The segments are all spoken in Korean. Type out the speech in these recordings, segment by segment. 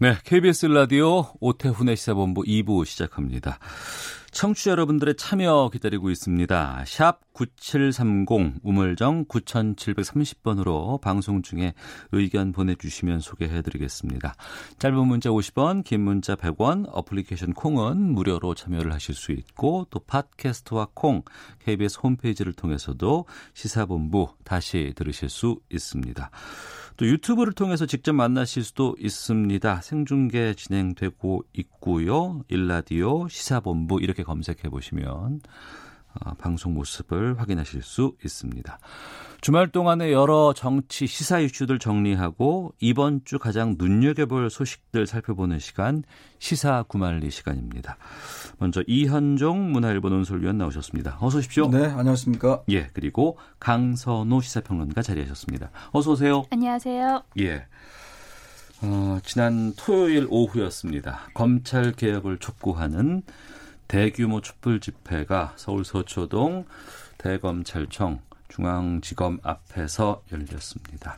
네, KBS 라디오 오태훈의 시사본부 2부 시작합니다. 청취자 여러분들의 참여 기다리고 있습니다. 샵 9730 우물정 9730번으로 방송 중에 의견 보내주시면 소개해드리겠습니다. 짧은 문자 50원, 긴 문자 100원, 어플리케이션 콩은 무료로 참여를 하실 수 있고 또 팟캐스트와 콩, KBS 홈페이지를 통해서도 시사본부 다시 들으실 수 있습니다. 또 유튜브를 통해서 직접 만나실 수도 있습니다. 생중계 진행되고 있고요. 일라디오 시사본부 이렇게 검색해 보시면 어, 방송 모습을 확인하실 수 있습니다. 주말 동안의 여러 정치 시사 이슈들 정리하고 이번 주 가장 눈여겨볼 소식들 살펴보는 시간 시사 구말리 시간입니다. 먼저 이현종 문화일보 논설위원 나오셨습니다. 어서 오십시오. 네, 안녕하십니까? 예, 그리고 강선호 시사평론가 자리하셨습니다. 어서 오세요. 안녕하세요. 예. 어, 지난 토요일 오후였습니다. 검찰 개혁을 촉구하는 대규모 촛불 집회가 서울 서초동 대검찰청 중앙지검 앞에서 열렸습니다.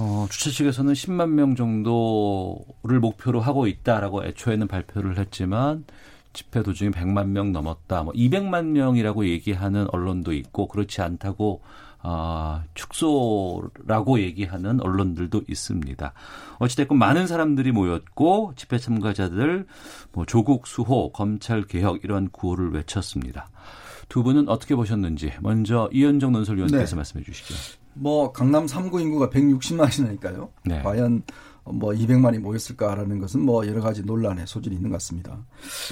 어, 주최 측에서는 10만 명 정도를 목표로 하고 있다라고 애초에는 발표를 했지만 집회 도중에 100만 명 넘었다. 뭐 200만 명이라고 얘기하는 언론도 있고 그렇지 않다고 어, 축소라고 얘기하는 언론들도 있습니다. 어찌됐건 많은 사람들이 모였고 집회 참가자들 뭐 조국 수호, 검찰 개혁 이런 구호를 외쳤습니다. 두 분은 어떻게 보셨는지 먼저 이현정 논설위원께서 네. 말씀해 주시죠. 뭐 강남 3구 인구가 160만이니까요. 네. 과연 뭐 200만이 모였을까라는 것은 뭐 여러 가지 논란의 소질이 있는 것 같습니다.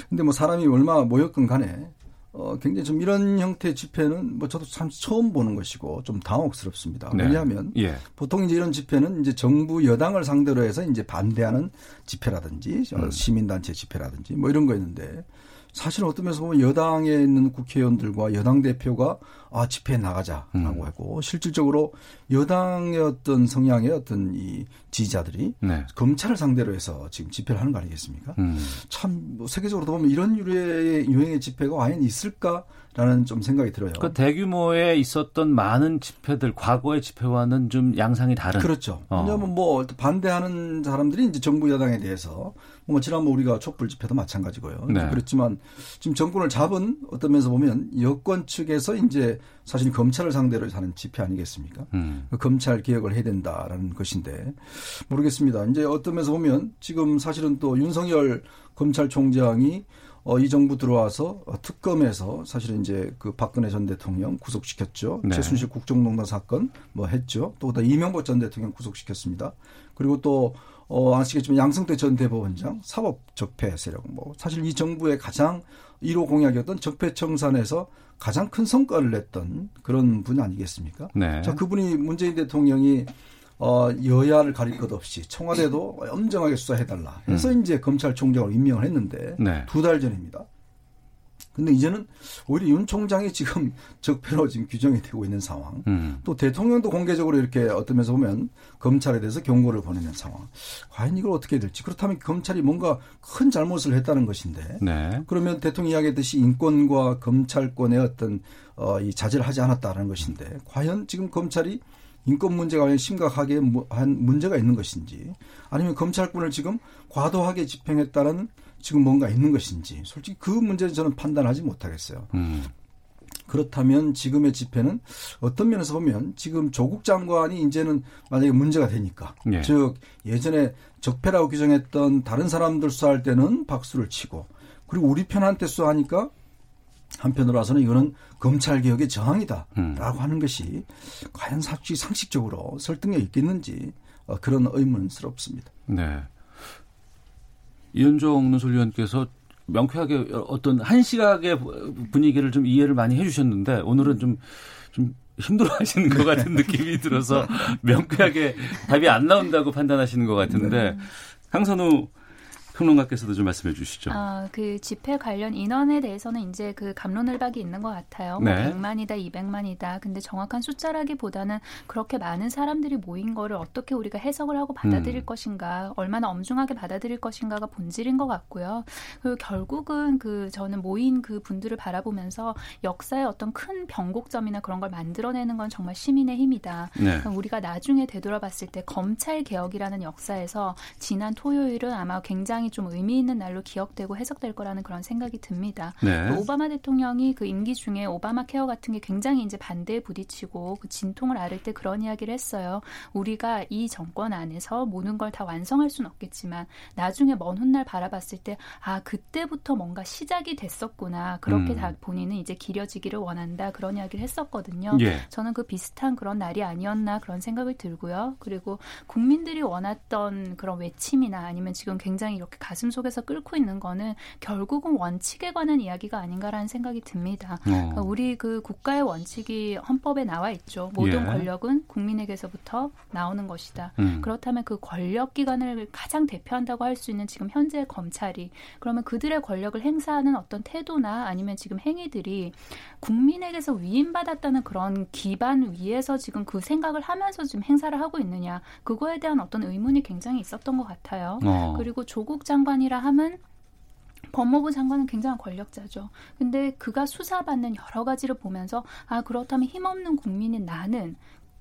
근데 뭐 사람이 얼마 모였건 간에 어 굉장히 좀 이런 형태의 집회는 뭐 저도 참 처음 보는 것이고 좀 당혹스럽습니다. 네. 왜냐하면 예. 보통 이제 이런 집회는 이제 정부 여당을 상대로 해서 이제 반대하는 집회라든지 어, 음. 시민단체 집회라든지 뭐 이런 거 있는데 사실은 어떤 면에서 보면 여당에 있는 국회의원들과 여당 대표가 아 집회에 나가자라고 음. 하고 실질적으로 여당의 어떤 성향의 어떤 이 지지자들이 네. 검찰을 상대로 해서 지금 집회를 하는 거 아니겠습니까? 음. 참뭐 세계적으로도 보면 이런 유래의 유행의 집회가 과연 있을까라는 좀 생각이 들어요. 그 대규모에 있었던 많은 집회들 과거의 집회와는 좀 양상이 다른 그렇죠. 어. 왜냐하면 뭐 반대하는 사람들이 이제 정부 여당에 대해서 뭐 지난번 우리가 촛불 집회도 마찬가지고요. 네. 그렇지만 지금 정권을 잡은 어떤 면에서 보면 여권 측에서 이제 사실 검찰을 상대로 하는 집회 아니겠습니까? 음. 그 검찰 개혁을 해야 된다라는 것인데 모르겠습니다. 이제 어떤 면에서 보면 지금 사실은 또 윤석열 검찰총장이 어, 이 정부 들어와서 어, 특검에서 사실은 이제 그 박근혜 전 대통령 구속시켰죠. 네. 최순실 국정농단 사건 뭐 했죠. 또 그다음 이명박 전 대통령 구속시켰습니다. 그리고 또 어, 아시겠지만 양승태 전 대법원장 사법 적폐 세력 뭐 사실 이 정부의 가장 1호 공약이었던 적폐 청산에서 가장 큰 성과를 냈던 그런 분 아니겠습니까? 네. 자, 그분이 문재인 대통령이 어, 여야를 가릴 것 없이 청와대도 엄정하게 수사해달라 해서 이제 검찰총장을 임명을 했는데 음. 네. 두달 전입니다. 근데 이제는 오히려 윤 총장이 지금 적폐로 지금 규정이 되고 있는 상황. 음. 또 대통령도 공개적으로 이렇게 어떤 면에서 보면 검찰에 대해서 경고를 보내는 상황. 과연 이걸 어떻게 해야 될지. 그렇다면 검찰이 뭔가 큰 잘못을 했다는 것인데. 네. 그러면 대통령이 이야기했듯이 인권과 검찰권의 어떤 어, 이 자제를 하지 않았다는 것인데 과연 지금 검찰이 인권 문제가 과연 심각하게 무- 한 문제가 있는 것인지 아니면 검찰권을 지금 과도하게 집행했다는 지금 뭔가 있는 것인지 솔직히 그 문제는 저는 판단하지 못하겠어요. 음. 그렇다면 지금의 집회는 어떤 면에서 보면 지금 조국 장관이 이제는 만약에 문제가 되니까 예. 즉 예전에 적폐라고 규정했던 다른 사람들 수사할 때는 박수를 치고 그리고 우리 편한테 수사하니까 한편으로 봐서는 이거는 검찰 개혁의 저항이다라고 음. 하는 것이 과연 사실 상식적으로 설득력 있겠는지 어, 그런 의문스럽습니다. 네. 이현종 논설위원께서 명쾌하게 어떤 한 시각의 분위기를 좀 이해를 많이 해주셨는데 오늘은 좀, 좀 힘들어하시는 것 같은 느낌이 들어서 명쾌하게 답이 안 나온다고 판단하시는 것 같은데 강선우 평론가께서도 좀 말씀해 주시죠. 아, 그 집회 관련 인원에 대해서는 이제 그 감론을박이 있는 것 같아요. 네. 뭐 100만이다, 200만이다. 근데 정확한 숫자라기보다는 그렇게 많은 사람들이 모인 거를 어떻게 우리가 해석을 하고 받아들일 음. 것인가, 얼마나 엄중하게 받아들일 것인가가 본질인 것 같고요. 그리고 결국은 그 저는 모인 그 분들을 바라보면서 역사의 어떤 큰 변곡점이나 그런 걸 만들어내는 건 정말 시민의 힘이다. 네. 우리가 나중에 되돌아봤을 때 검찰 개혁이라는 역사에서 지난 토요일은 아마 굉장히 좀 의미 있는 날로 기억되고 해석될 거라는 그런 생각이 듭니다. 네. 또 오바마 대통령이 그 임기 중에 오바마 케어 같은 게 굉장히 이제 반대에 부딪히고 그 진통을 앓을 때 그런 이야기를 했어요. 우리가 이 정권 안에서 모든 걸 다 완성할 수는 없겠지만 나중에 먼 훗날 바라봤을 때 아 그때부터 뭔가 시작이 됐었구나 그렇게 음. 다 본인은 이제 기려지기를 원한다 그런 이야기를 했었거든요. 예. 저는 그 비슷한 그런 날이 아니었나 그런 생각을 들고요. 그리고 국민들이 원했던 그런 외침이나 아니면 지금 굉장히 이렇게 가슴 속에서 끓고 있는 거는 결국은 원칙에 관한 이야기가 아닌가라는 생각이 듭니다. 그러니까 어. 우리 그 국가의 원칙이 헌법에 나와 있죠. 모든 예. 권력은 국민에게서부터 나오는 것이다. 음. 그렇다면 그 권력 기관을 가장 대표한다고 할 수 있는 지금 현재 검찰이 그러면 그들의 권력을 행사하는 어떤 태도나 아니면 지금 행위들이 국민에게서 위임받았다는 그런 기반 위에서 지금 그 생각을 하면서 지금 행사를 하고 있느냐 그거에 대한 어떤 의문이 굉장히 있었던 것 같아요. 어. 그리고 조국 장관이라 함은 법무부 장관은 굉장한 권력자죠. 근데 그가 수사받는 여러 가지를 보면서 아 그렇다면 힘없는 국민인 나는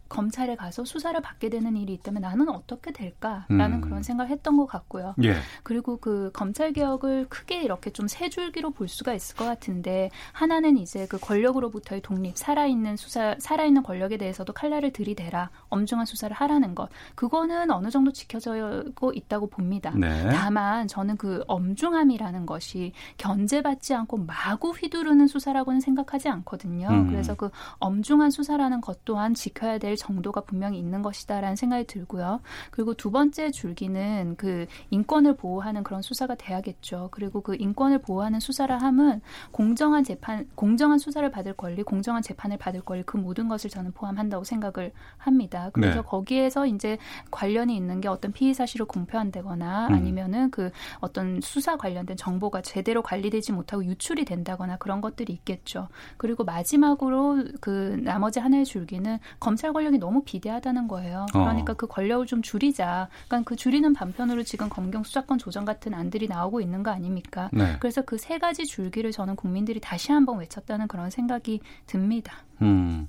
검찰에 가서 수사를 받게 되는 일이 있다면 나는 어떻게 될까라는 음. 그런 생각을 했던 것 같고요. 예. 그리고 그 검찰 개혁을 크게 이렇게 좀 세 줄기로 볼 수가 있을 것 같은데 하나는 이제 그 권력으로부터의 독립, 살아있는 수사, 살아있는 권력에 대해서도 칼날을 들이대라, 엄중한 수사를 하라는 것. 그거는 어느 정도 지켜지고 있다고 봅니다. 네. 다만 저는 그 엄중함이라는 것이 견제받지 않고 마구 휘두르는 수사라고는 생각하지 않거든요. 음. 그래서 그 엄중한 수사라는 것 또한 지켜야 될 정도가 분명히 있는 것이다라는 생각이 들고요. 그리고 두 번째 줄기는 그 인권을 보호하는 그런 수사가 돼야겠죠. 그리고 그 인권을 보호하는 수사를 함은 공정한 재판, 공정한 수사를 받을 권리, 공정한 재판을 받을 권리 그 모든 것을 저는 포함한다고 생각을 합니다. 그래서 네. 거기에서 이제 관련이 있는 게 어떤 피의 사실을 공표한다거나 음. 아니면은 그 어떤 수사 관련된 정보가 제대로 관리되지 못하고 유출이 된다거나 그런 것들이 있겠죠. 그리고 마지막으로 그 나머지 하나의 줄기는 검찰 권력이 너무 비대하다는 거예요. 그러니까 어. 그 권력을 좀 줄이자. 그러니까 그 줄이는 반편으로 지금 검경 수사권 조정 같은 안들이 나오고 있는 거 아닙니까? 네. 그래서 그 세 가지 줄기를 저는 국민들이 다시 한번 외쳤다는 그런 생각이 듭니다. 음.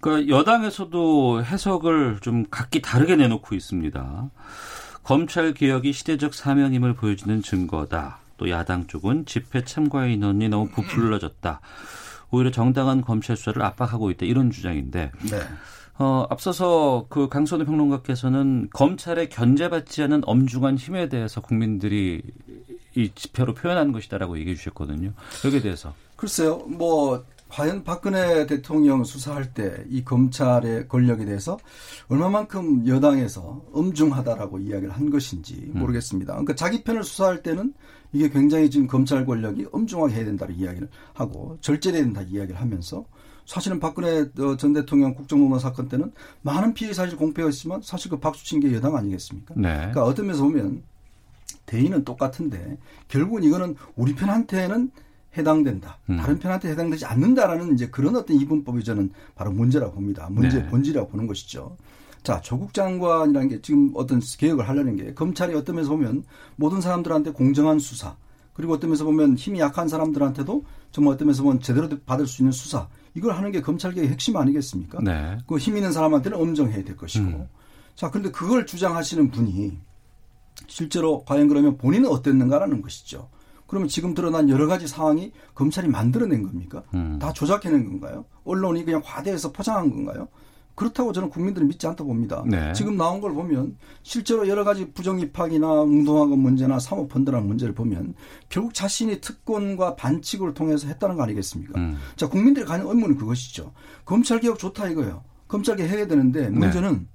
그러니까 여당에서도 해석을 좀 각기 다르게 내놓고 있습니다. 검찰 개혁이 시대적 사명임을 보여주는 증거다. 또 야당 쪽은 집회 참가 인원이 너무 부풀려졌다. 오히려 정당한 검찰 수사를 압박하고 있다. 이런 주장인데 네. 어, 앞서서 그 강선우 평론가께서는 검찰에 견제받지 않은 엄중한 힘에 대해서 국민들이 이 집회로 표현한 것이다라고 얘기해 주셨거든요. 여기에 대해서. 글쎄요, 뭐 과연 박근혜 대통령 수사할 때 이 검찰의 권력에 대해서 얼마만큼 여당에서 엄중하다라고 이야기를 한 것인지 모르겠습니다. 그러니까 자기 편을 수사할 때는 이게 굉장히 지금 검찰 권력이 엄중하게 해야 된다는 이야기를 하고 절제해야 된다 이야기를 하면서 사실은 박근혜 어, 전 대통령 국정농단 사건 때는 많은 피해 사실 공표했지만 사실 그 박수 친 게 여당 아니겠습니까? 네. 그러니까 어떤 면에서 보면 대의는 똑같은데 결국은 이거는 우리 편한테는 해당된다. 음. 다른 편한테 해당되지 않는다라는 이제 그런 어떤 이분법이 저는 바로 문제라고 봅니다. 문제의 네. 본질이라고 보는 것이죠. 자, 조국 장관이라는 게 지금 어떤 개혁을 하려는 게 검찰이 어떤 면에서 보면 모든 사람들한테 공정한 수사 그리고 어떤 면에서 보면 힘이 약한 사람들한테도 정말 어떤 면에서 보면 제대로 받을 수 있는 수사 이걸 하는 게 검찰 개혁의 핵심 아니겠습니까? 네. 그힘 있는 사람한테는 엄정해야 될 것이고. 음. 자, 근데 그걸 주장하시는 분이 실제로 과연 그러면 본인은 어땠는가라는 것이죠. 그러면 지금 드러난 여러 가지 상황이 검찰이 만들어낸 겁니까? 음. 다 조작해낸 건가요? 언론이 그냥 과대해서 포장한 건가요? 그렇다고 저는 국민들은 믿지 않다고 봅니다. 네. 지금 나온 걸 보면 실제로 여러 가지 부정입학이나 웅동학원 문제나 사모펀드라는 문제를 보면 결국 자신이 특권과 반칙을 통해서 했다는 거 아니겠습니까? 음. 자, 국민들이 가는 의문은 그것이죠. 검찰 개혁 좋다 이거예요. 검찰 개혁 해야 되는데 문제는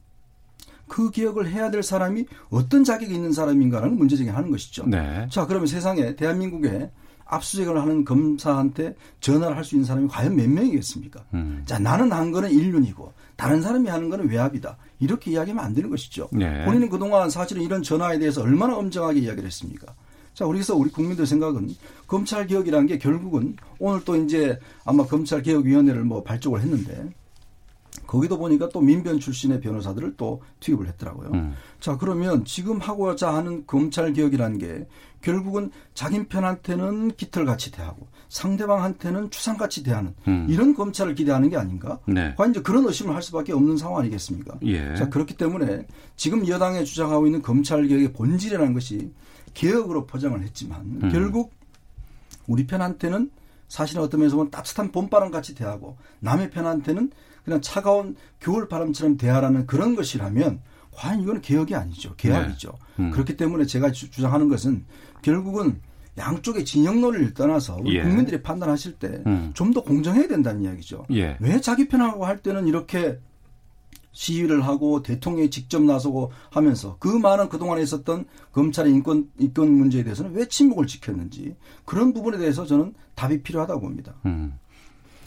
그 개혁을 해야 될 사람이 어떤 자격이 있는 사람인가라는 문제 제기하는 것이죠. 네. 자, 그러면 세상에 대한민국에 압수수색을 하는 검사한테 전화를 할 수 있는 사람이 과연 몇 명이겠습니까? 음. 자, 나는 한 거는 인륜이고 다른 사람이 하는 거는 외압이다. 이렇게 이야기하면 안 되는 것이죠. 네. 본인은 그동안 사실은 이런 전화에 대해서 얼마나 엄정하게 이야기를 했습니까? 자, 그래서 우리 국민들 생각은 검찰 개혁이라는 게 결국은 오늘 또 이제 아마 검찰 개혁위원회를 뭐 발족을 했는데 거기도 보니까 또 민변 출신의 변호사들을 또 투입을 했더라고요. 음. 자, 그러면 지금 하고자 하는 검찰 개혁이라는 게 결국은 자기 편한테는 깃털같이 대하고 상대방한테는 추상같이 대하는 음. 이런 검찰을 기대하는 게 아닌가? 네. 과연 이제 그런 의심을 할 수밖에 없는 상황 아니겠습니까? 예. 자, 그렇기 때문에 지금 여당에 주장하고 있는 검찰 개혁의 본질이라는 것이 개혁으로 포장을 했지만 음. 결국 우리 편한테는 사실은 어떤 면에서 보면 따뜻한 봄바람 같이 대하고 남의 편한테는 그냥 차가운 겨울 바람처럼 대하라는 그런 것이라면 과연 이건 개혁이 아니죠. 개혁이죠. 네. 음. 그렇기 때문에 제가 주- 주장하는 것은 결국은 양쪽의 진영 논리를 떠나서 우리 예. 국민들이 판단하실 때좀 음. 더 공정해야 된다는 이야기죠. 예. 왜 자기 편하고 할 때는 이렇게 시위를 하고 대통령이 직접 나서고 하면서 그 많은 그동안에 있었던 검찰의 인권, 인권 문제에 대해서는 왜 침묵을 지켰는지 그런 부분에 대해서 저는 답이 필요하다고 봅니다. 음.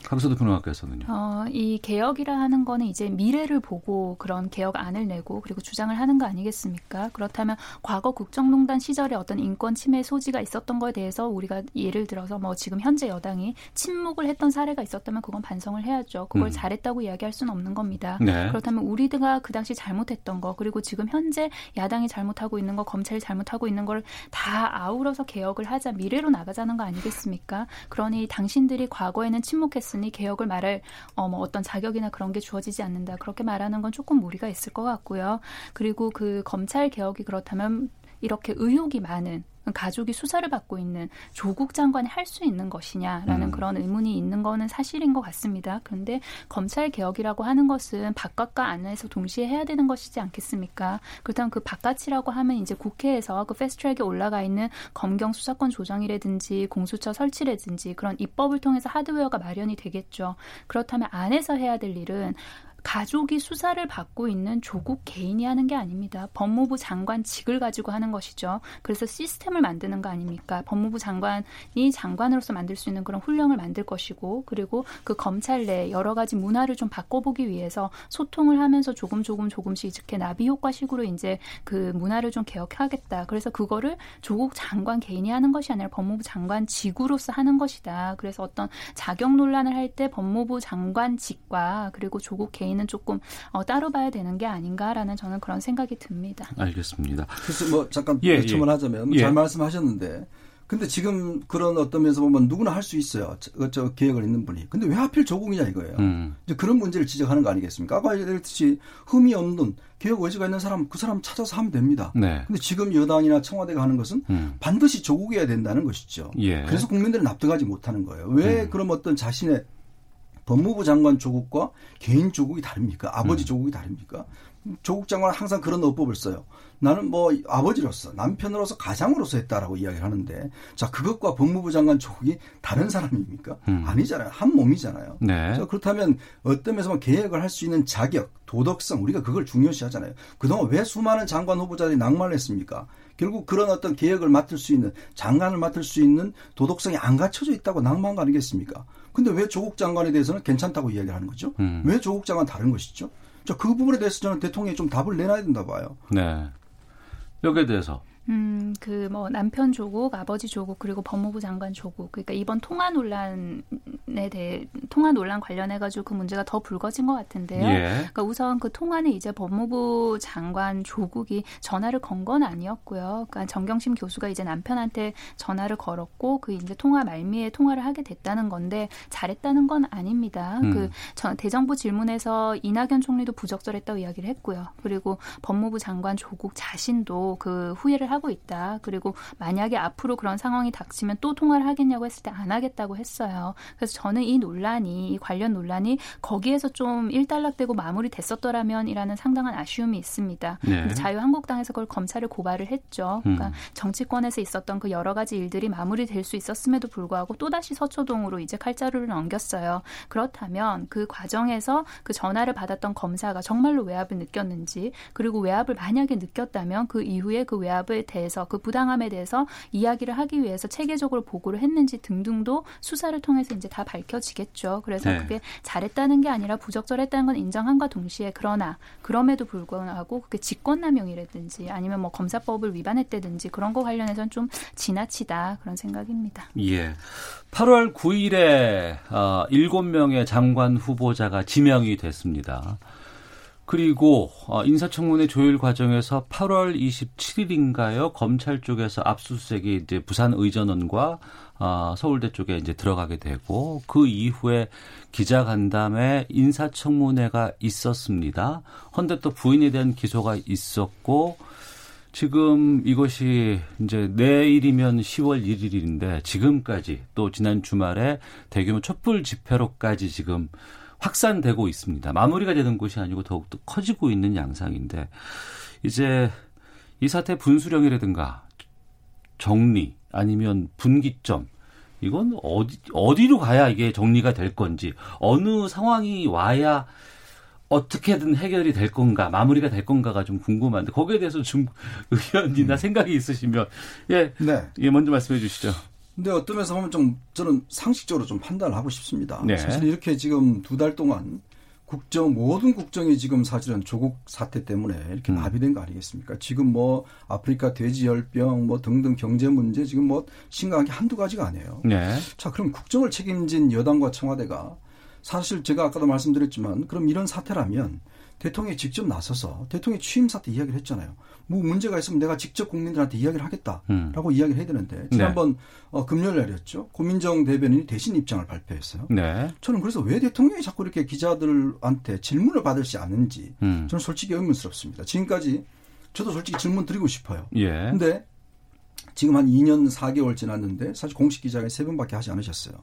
강서도 평론가께서는요. 어, 이 개혁이라 하는 거는 이제 미래를 보고 그런 개혁 안을 내고 그리고 주장을 하는 거 아니겠습니까? 그렇다면 과거 국정농단 시절에 어떤 인권 침해 소지가 있었던 거에 대해서 우리가 예를 들어서 뭐 지금 현재 여당이 침묵을 했던 사례가 있었다면 그건 반성을 해야죠. 그걸 음. 잘했다고 이야기할 수는 없는 겁니다. 네. 그렇다면 우리가 그 당시 잘못했던 거 그리고 지금 현재 야당이 잘못하고 있는 거 검찰이 잘못하고 있는 걸 다 아우러서 개혁을 하자 미래로 나가자는 거 아니겠습니까? 그러니 당신들이 과거에는 침묵했으니 개혁을 말할 어, 뭐 어떤 자격이나 그런 게 주어지지 않는다 그렇게 말하는 건 조금 무리가 있을 것 같고요. 그리고 그 검찰 개혁이 그렇다면 이렇게 의혹이 많은 가족이 수사를 받고 있는 조국 장관이 할 수 있는 것이냐라는 음. 그런 의문이 있는 거는 사실인 것 같습니다. 그런데 검찰 개혁이라고 하는 것은 바깥과 안에서 동시에 해야 되는 것이지 않겠습니까? 그렇다면 그 바깥이라고 하면 이제 국회에서 그 패스트트랙에 올라가 있는 검경 수사권 조정이라든지 공수처 설치라든지 그런 입법을 통해서 하드웨어가 마련이 되겠죠. 그렇다면 안에서 해야 될 일은 가족이 수사를 받고 있는 조국 개인이 하는 게 아닙니다. 법무부 장관직을 가지고 하는 것이죠. 그래서 시스템을 만드는 거 아닙니까? 법무부 장관이 장관으로서 만들 수 있는 그런 훈령을 만들 것이고, 그리고 그 검찰 내 여러 가지 문화를 좀 바꿔보기 위해서 소통을 하면서 조금 조금 조금씩 이렇게 나비 효과식으로 이제 그 문화를 좀 개혁하겠다. 그래서 그거를 조국 장관 개인이 하는 것이 아니라 법무부 장관 직으로서 하는 것이다. 그래서 어떤 자격 논란을 할 때 법무부 장관직과 그리고 조국 개인 은 조금 어, 따로 봐야 되는 게 아닌가라는 저는 그런 생각이 듭니다. 알겠습니다. 그래서 뭐 잠깐 예, 요청을 예. 하자면 예. 잘 말씀하셨는데 근데 지금 그런 어떤 면에서 보면 누구나 할 수 있어요. 저, 저 계획을 있는 분이. 근데 왜 하필 조국이냐 이거예요. 음. 이제 그런 문제를 지적하는 거 아니겠습니까? 아까 얘기했듯이 흠이 없는 개혁 의지가 있는 사람 그 사람 찾아서 하면 됩니다. 네. 근데 지금 여당이나 청와대가 하는 것은 음. 반드시 조국이어야 된다는 것이죠. 예. 그래서 국민들은 납득하지 못하는 거예요. 왜 음. 그럼 어떤 자신의 법무부 장관 조국과 개인 조국이 다릅니까? 아버지 음. 조국이 다릅니까? 조국 장관은 항상 그런 어법을 써요. 나는 뭐 아버지로서 남편으로서 가장으로서 했다라고 이야기를 하는데 자 그것과 법무부 장관 조국이 다른 사람입니까? 음. 아니잖아요. 한 몸이잖아요. 네. 자, 그렇다면 어떤 면에서 계획을 할 수 있는 자격, 도덕성 우리가 그걸 중요시하잖아요. 그동안 왜 수많은 장관 후보자들이 낙마를 했습니까? 결국 그런 어떤 계획을 맡을 수 있는 장관을 맡을 수 있는 도덕성이 안 갖춰져 있다고 낙마한 거 아니겠습니까? 근데 왜 조국 장관에 대해서는 괜찮다고 이야기를 하는 거죠? 음. 왜 조국 장관 다른 것이죠? 자, 그 부분에 대해서 저는 대통령이 좀 답을 내놔야 된다 봐요. 네. 여기에 대해서 음, 그 뭐 남편 조국, 아버지 조국 그리고 법무부 장관 조국. 그러니까 이번 통화 논란에 대해 통화 논란 관련해 가지고 그 문제가 더 불거진 것 같은데요. 예. 그러니까 우선 그 통화는 이제 법무부 장관 조국이 전화를 건 건 아니었고요. 그러니까 정경심 교수가 이제 남편한테 전화를 걸었고 그 이제 통화 말미에 통화를 하게 됐다는 건데 잘했다는 건 아닙니다. 음. 그 전- 대정부 질문에서 이낙연 총리도 부적절했다고 이야기를 했고요. 그리고 법무부 장관 조국 자신도 그 후회를 하고 있다. 그리고 만약에 앞으로 그런 상황이 닥치면 또 통화를 하겠냐고 했을 때 안 하겠다고 했어요. 그래서 저는 이 논란이 이 관련 논란이 거기에서 좀 일단락되고 마무리됐었더라면이라는 상당한 아쉬움이 있습니다. 네. 자유한국당에서 그걸 검찰에 고발을 했죠. 그러니까 음. 정치권에서 있었던 그 여러 가지 일들이 마무리될 수 있었음에도 불구하고 또 다시 서초동으로 이제 칼자루를 넘겼어요. 그렇다면 그 과정에서 그 전화를 받았던 검사가 정말로 외압을 느꼈는지 그리고 외압을 만약에 느꼈다면 그 이후에 그 외압의 대해서 그 부당함에 대해서 이야기를 하기 위해서 체계적으로 보고를 했는지 등등도 수사를 통해서 이제 다 밝혀지겠죠. 그래서 네. 그게 잘했다는 게 아니라 부적절했다는 건 인정함과 동시에 그러나 그럼에도 불구하고 그게 직권남용이라든지 아니면 뭐 검사법을 위반했다든지 그런 거 관련해서는 좀 지나치다 그런 생각입니다. 예. 8월 9일에 어, 7명의 장관 후보자가 지명이 됐습니다. 그리고 어, 인사청문회 조율 과정에서 8월 27일인가요? 검찰 쪽에서 압수수색이 이제 부산 의전원과 어, 서울대 쪽에 이제 들어가게 되고 그 이후에 기자 간담회 인사청문회가 있었습니다. 헌데 또 부인에 대한 기소가 있었고 지금 이것이 이제 내일이면 10월 1일인데 지금까지 또 지난 주말에 대규모 촛불 집회로까지 지금 확산되고 있습니다. 마무리가 되는 곳이 아니고 더욱더 커지고 있는 양상인데 이제 이 사태 분수령이라든가 정리 아니면 분기점 이건 어디 어디로 가야 이게 정리가 될 건지 어느 상황이 와야 어떻게든 해결이 될 건가 마무리가 될 건가가 좀 궁금한데 거기에 대해서 좀 의견이나 생각이 있으시면 예, 네. 예 먼저 말씀해 주시죠. 근데 어떤 면에서 보면 좀 저는 상식적으로 좀 판단을 하고 싶습니다. 네. 사실 이렇게 지금 두 달 동안 국정 모든 국정이 지금 사실은 조국 사태 때문에 이렇게 음. 마비된 거 아니겠습니까? 지금 뭐 아프리카 돼지 열병 뭐 등등 경제 문제 지금 뭐 심각한 게 한두 가지가 아니에요. 네. 자, 그럼 국정을 책임진 여당과 청와대가 사실 제가 아까도 말씀드렸지만 그럼 이런 사태라면 대통령이 직접 나서서 대통령 취임 사태 이야기를 했잖아요. 뭐 문제가 있으면 내가 직접 국민들한테 이야기를 하겠다라고 음. 이야기를 해야 되는데 지난번 어, 금요일 날이었죠. 고민정 대변인이 대신 입장을 발표했어요. 네. 저는 그래서 왜 대통령이 자꾸 이렇게 기자들한테 질문을 받을지 않는지 음. 저는 솔직히 의문스럽습니다. 지금까지 저도 솔직히 질문 드리고 싶어요. 예. 근데 지금 한 2년 4개월 지났는데 사실 공식 기자회 세 번밖에 하지 않으셨어요.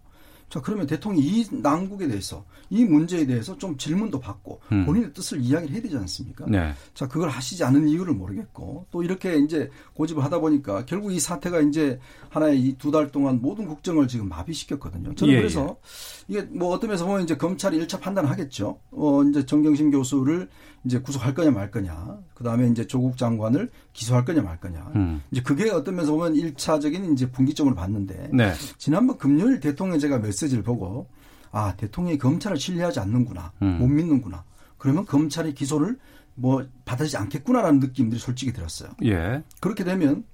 자 그러면 대통령이 이 난국에 대해서 이 문제에 대해서 좀 질문도 받고 음. 본인의 뜻을 이야기를 해야 되지 않습니까? 네. 자 그걸 하시지 않은 이유를 모르겠고 또 이렇게 이제 고집을 하다 보니까 결국 이 사태가 이제 하나의 이 두 달 동안 모든 국정을 지금 마비시켰거든요. 저는 예, 그래서 이게 뭐 어떤 면에서 보면 이제 검찰이 1차 판단하겠죠. 어 이제 정경심 교수를 이제 구속할 거냐 말 거냐. 그다음에 이제 조국 장관을 기소할 거냐 말 거냐. 음. 이제 그게 어떤 면에서 보면 1차적인 이제 분기점을 봤는데 네. 지난번 금요일 대통령 제가 메시지를 보고 아 대통령이 검찰을 신뢰하지 않는구나 음. 못 믿는구나 그러면 검찰이 기소를 뭐 받아지지 않겠구나라는 느낌들이 솔직히 들었어요. 예. 그렇게 되면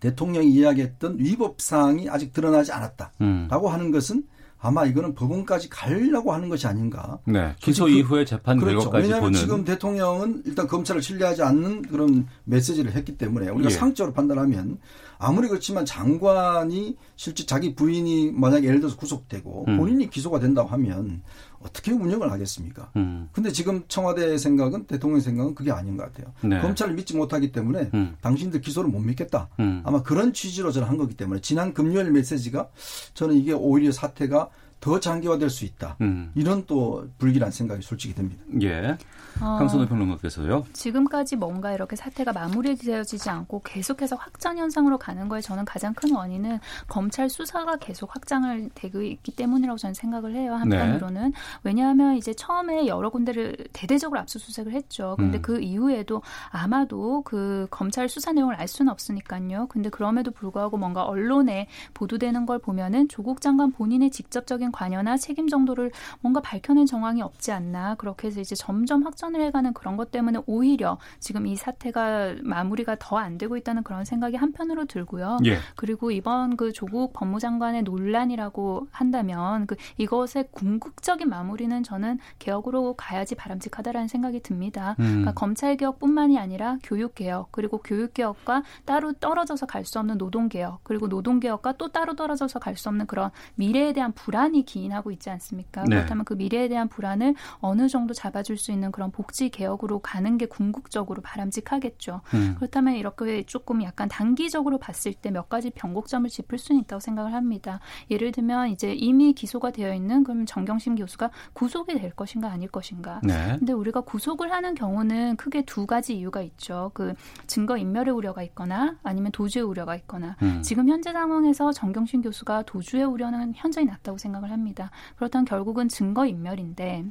대통령이 이야기했던 위법 사항이 아직 드러나지 않았다라고 음. 하는 것은 아마 이거는 법원까지 가려고 하는 것이 아닌가. 네. 기소 그- 이후에 재판 그렇죠. 결과까지 왜냐하면 보는 지금 대통령은 일단 검찰을 신뢰하지 않는 그런 메시지를 했기 때문에 우리가 예. 상적으로 판단하면 아무리 그렇지만 장관이 실제 자기 부인이 만약에 예를 들어서 구속되고 음. 본인이 기소가 된다고 하면 어떻게 운영을 하겠습니까? 음. 근데 지금 청와대 생각은 대통령 생각은 그게 아닌 것 같아요. 네. 검찰을 믿지 못하기 때문에 음. 당신들 기소를 못 믿겠다. 음. 아마 그런 취지로 저는 한 거기 때문에 지난 금요일 메시지가 저는 이게 오히려 사태가 더 장기화될 수 있다. 음. 이런 또 불길한 생각이 솔직히 듭니다. 예. 어, 강선호 평론가께서요. 지금까지 뭔가 이렇게 사태가 마무리되어지지 않고 계속해서 확장 현상으로 가는 거에 저는 가장 큰 원인은 검찰 수사가 계속 확장을 되고 있기 때문이라고 저는 생각을 해요. 한편으로는 왜냐하면 이제 처음에 여러 군데를 대대적으로 압수수색을 했죠. 근데 음. 그 이후에도 아마도 그 검찰 수사 내용을 알 수는 없으니까요. 근데 그럼에도 불구하고 뭔가 언론에 보도되는 걸 보면은 조국 장관 본인의 직접적인 관여나 책임 정도를 뭔가 밝혀낸 정황이 없지 않나 그렇게 해서 이제 점점 확전을 해가는 그런 것 때문에 오히려 지금 이 사태가 마무리가 더 안 되고 있다는 그런 생각이 한편으로 들고요. 예. 그리고 이번 그 조국 법무장관의 논란이라고 한다면 그 이것의 궁극적인 마무리는 저는 개혁으로 가야지 바람직하다라는 생각이 듭니다. 음. 그러니까 검찰 개혁뿐만이 아니라 교육 개혁 그리고 교육 개혁과 따로 떨어져서 갈 수 없는 노동 개혁 그리고 노동 개혁과 또 따로 떨어져서 갈 수 없는 그런 미래에 대한 불안이 기인하고 있지 않습니까? 네. 그렇다면 그 미래에 대한 불안을 어느 정도 잡아줄 수 있는 그런 복지 개혁으로 가는 게 궁극적으로 바람직하겠죠. 음. 그렇다면 이렇게 조금 약간 단기적으로 봤을 때 몇 가지 변곡점을 짚을 수는 있다고 생각을 합니다. 예를 들면 이제 이미 기소가 되어 있는 그럼 정경심 교수가 구속이 될 것인가 아닐 것인가. 네. 근데 우리가 구속을 하는 경우는 크게 두 가지 이유가 있죠. 그 증거 인멸의 우려가 있거나 아니면 도주의 우려가 있거나 음. 지금 현재 상황에서 정경심 교수가 도주의 우려는 현저히 낮다고 생각 을 합니다. 그렇다면 결국은 증거 인멸인데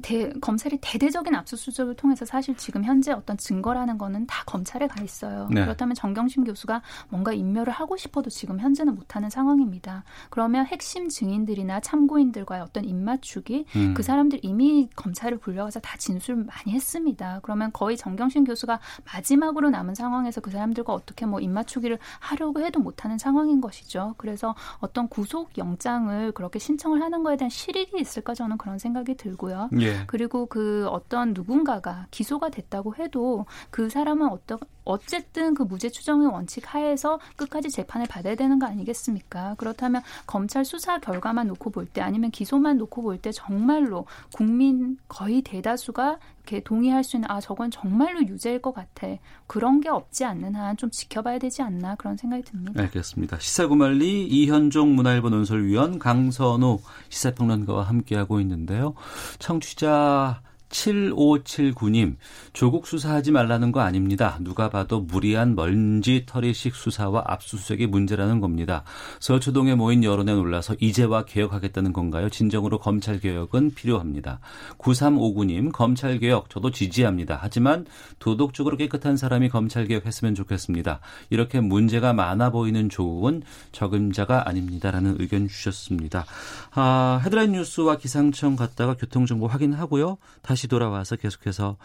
대, 검찰이 대대적인 압수수색을 통해서 사실 지금 현재 어떤 증거라는 거는 다 검찰에 가 있어요. 네. 그렇다면 정경심 교수가 뭔가 인멸을 하고 싶어도 지금 현재는 못하는 상황입니다. 그러면 핵심 증인들이나 참고인들과의 어떤 입맞추기 음. 그 사람들 이미 검찰을 불려가서 다 진술 많이 했습니다. 그러면 거의 정경심 교수가 마지막으로 남은 상황에서 그 사람들과 어떻게 뭐 입맞추기를 하려고 해도 못하는 상황인 것이죠. 그래서 어떤 구속 영장을 그렇게 신청을 하는 거에 대한 실익이 있을까 저는 그런 생각이 들고요. 예. 그리고 그 어떤 누군가가 기소가 됐다고 해도 그 사람은 어떤 어쨌든 그 무죄 추정의 원칙 하에서 끝까지 재판을 받아야 되는 거 아니겠습니까? 그렇다면 검찰 수사 결과만 놓고 볼 때 아니면 기소만 놓고 볼 때 정말로 국민 거의 대다수가 이렇게 동의할 수 있는 아 저건 정말로 유죄일 것 같아 그런 게 없지 않는 한 좀 지켜봐야 되지 않나 그런 생각이 듭니다. 알겠습니다. 시사구말리 이현종 문화일보 논설위원 강선우 시사평론가와 함께하고 있는데요. 청취자 7579님, 조국 수사하지 말라는 거 아닙니다. 누가 봐도 무리한 먼지털이식 수사와 압수수색이 문제라는 겁니다. 서초동에 모인 여론에 놀라서 이제와 개혁하겠다는 건가요? 진정으로 검찰개혁은 필요합니다. 9359님, 검찰개혁 저도 지지합니다. 하지만 도덕적으로 깨끗한 사람이 검찰개혁했으면 좋겠습니다. 이렇게 문제가 많아 보이는 조국은 적임자가 아닙니다라는 의견 주셨습니다. 아, 헤드라인 뉴스와 기상청 갔다가 교통정보 확인하고요. 다시 다시 돌아와서 계속해서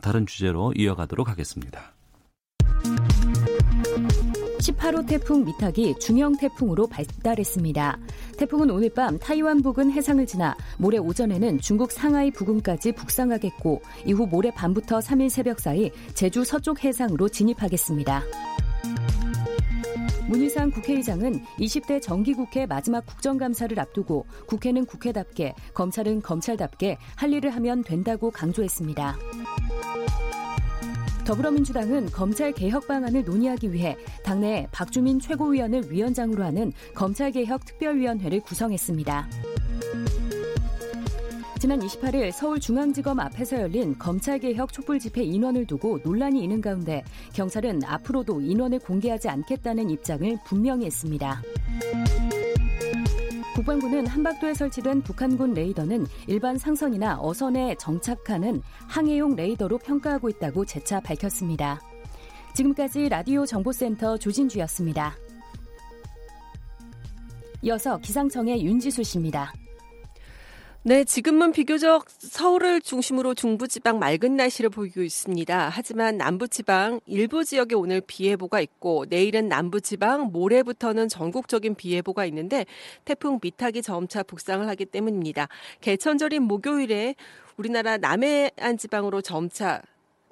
다른 주제로 이어가도록 하겠습니다. 18호 태풍 미탁이 중형 태풍으로 발달했습니다. 태풍은 오늘 밤 타이완 부근 해상을 지나 모레 오전에는 중국 상하이 부근까지 북상하겠고 이후 모레 밤부터 3일 새벽 사이 제주 서쪽 해상으로 진입하겠습니다. 문희상 국회의장은 20대 정기국회 마지막 국정감사를 앞두고 국회는 국회답게 검찰은 검찰답게 할 일을 하면 된다고 강조했습니다. 더불어민주당은 검찰 개혁 방안을 논의하기 위해 당내 박주민 최고위원을 위원장으로 하는 검찰개혁 특별위원회를 구성했습니다. 지난 28일 서울중앙지검 앞에서 열린 검찰개혁 촛불 집회 인원을 두고 논란이 있는 가운데 경찰은 앞으로도 인원을 공개하지 않겠다는 입장을 분명히 했습니다. 국방부는 한박도에 설치된 북한군 레이더는 일반 상선이나 어선에 정착하는 항해용 레이더로 평가하고 있다고 재차 밝혔습니다. 지금까지 라디오 정보센터 조진주였습니다. 이어서 기상청의 윤지수 씨입니다. 네, 지금은 비교적 서울을 중심으로 중부지방 맑은 날씨를 보이고 있습니다. 하지만 남부지방 일부 지역에 오늘 비 예보가 있고 내일은 남부지방 모레부터는 전국적인 비 예보가 있는데 태풍 미탁이 점차 북상을 하기 때문입니다. 개천절인 목요일에 우리나라 남해안 지방으로 점차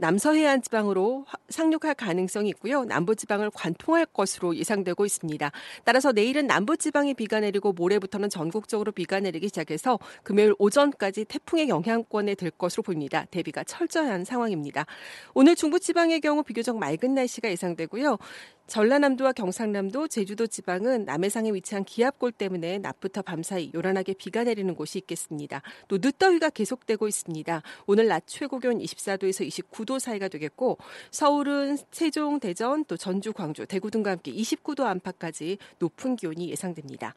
남서해안 지방으로 상륙할 가능성이 있고요. 남부 지방을 관통할 것으로 예상되고 있습니다. 따라서 내일은 남부 지방에 비가 내리고 모레부터는 전국적으로 비가 내리기 시작해서 금요일 오전까지 태풍의 영향권에 들 것으로 보입니다. 대비가 철저한 상황입니다. 오늘 중부 지방의 경우 비교적 맑은 날씨가 예상되고요. 전라남도와 경상남도, 제주도 지방은 남해상에 위치한 기압골 때문에 낮부터 밤사이 요란하게 비가 내리는 곳이 있겠습니다. 또 늦더위가 계속되고 있습니다. 오늘 낮 최고 기온 24도에서 29도 사이가 되겠고 서울은 세종, 대전, 또 전주, 광주, 대구 등과 함께 29도 안팎까지 높은 기온이 예상됩니다.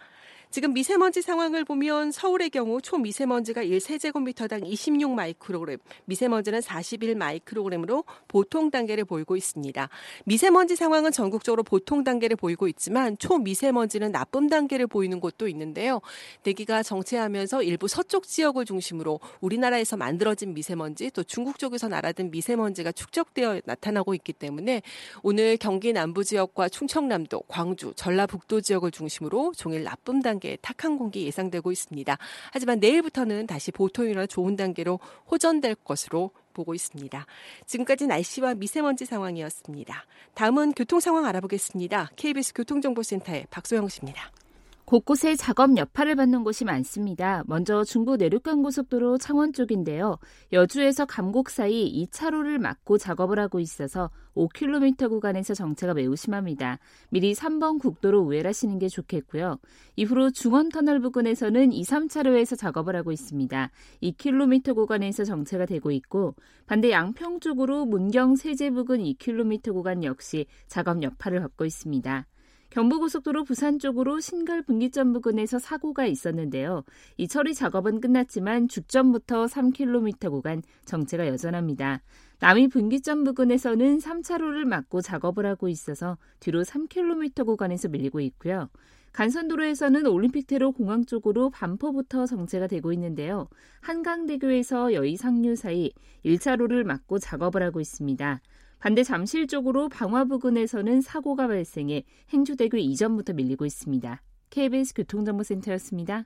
지금 미세먼지 상황을 보면 서울의 경우 초미세먼지가 1세제곱미터당 26 마이크로그램, 미세먼지는 41 마이크로그램으로 보통 단계를 보이고 있습니다. 미세먼지 상황은 전국적으로 보통 단계를 보이고 있지만 초미세먼지는 나쁨 단계를 보이는 곳도 있는데요. 대기가 정체하면서 일부 서쪽 지역을 중심으로 우리나라에서 만들어진 미세먼지 또 중국 쪽에서 날아든 미세먼지가 축적되어 나타나고 있기 때문에 오늘 경기 남부 지역과 충청남도, 광주, 전라북도 지역을 중심으로 종일 나쁨 단계 단계 탁한 공기 예상되고 있습니다. 하지만 내일부터는 다시 보통이나 좋은 단계로 호전될 것으로 보고 있습니다. 지금까지 날씨와 미세먼지 상황이었습니다. 다음은 교통 상황 알아보겠습니다. KBS 교통정보센터의 박소영 씨입니다. 곳곳에 작업 여파를 받는 곳이 많습니다. 먼저 중부 내륙간 고속도로 창원 쪽인데요. 여주에서 감곡 사이 2차로를 막고 작업을 하고 있어서 5km 구간에서 정체가 매우 심합니다. 미리 3번 국도로 우회하시는 게 좋겠고요. 이후로 중원터널 부근에서는 2, 3차로에서 작업을 하고 있습니다. 2km 구간에서 정체가 되고 있고 반대 양평 쪽으로 문경 세제 부근 2km 구간 역시 작업 여파를 받고 있습니다. 경부고속도로 부산 쪽으로 신갈 분기점 부근에서 사고가 있었는데요. 이 처리 작업은 끝났지만 죽전부터 3km 구간 정체가 여전합니다. 남이 분기점 부근에서는 3차로를 막고 작업을 하고 있어서 뒤로 3km 구간에서 밀리고 있고요. 간선도로에서는 올림픽대로 공항 쪽으로 반포부터 정체가 되고 있는데요. 한강대교에서 여의 상류 사이 1차로를 막고 작업을 하고 있습니다. 반대 잠실 쪽으로 방화 부근에서는 사고가 발생해 행주대교 이전부터 밀리고 있습니다. KBS 교통정보센터였습니다.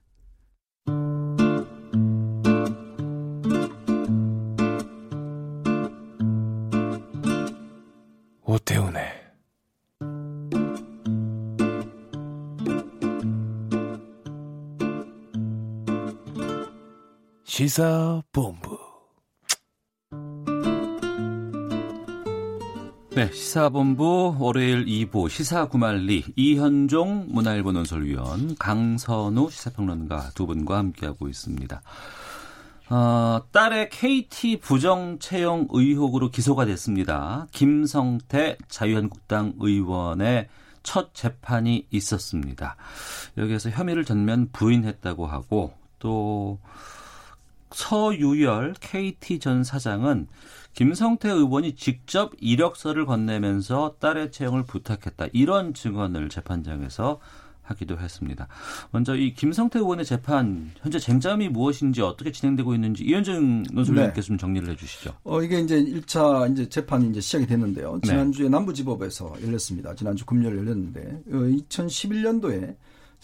오태훈의 시사본부 네, 시사본부 월요일 2부 시사구말리 이현종 문화일보 논설위원 강선우 시사평론가 두 분과 함께하고 있습니다. 어, 딸의 KT 부정 채용 의혹으로 기소가 됐습니다. 김성태 자유한국당 의원의 첫 재판이 있었습니다. 여기에서 혐의를 전면 부인했다고 하고 또 서유열 KT 전 사장은 김성태 의원이 직접 이력서를 건네면서 딸의 채용을 부탁했다. 이런 증언을 재판장에서 하기도 했습니다. 먼저 이 김성태 의원의 재판 현재 쟁점이 무엇인지 어떻게 진행되고 있는지 이현정 논술님께서 네. 좀 정리를 해주시죠. 어 이게 이제 1차 이제 재판이 이제 시작이 됐는데요. 네. 지난주에 네. 남부지법에서 열렸습니다. 지난주 금요일 열렸는데 2011년도에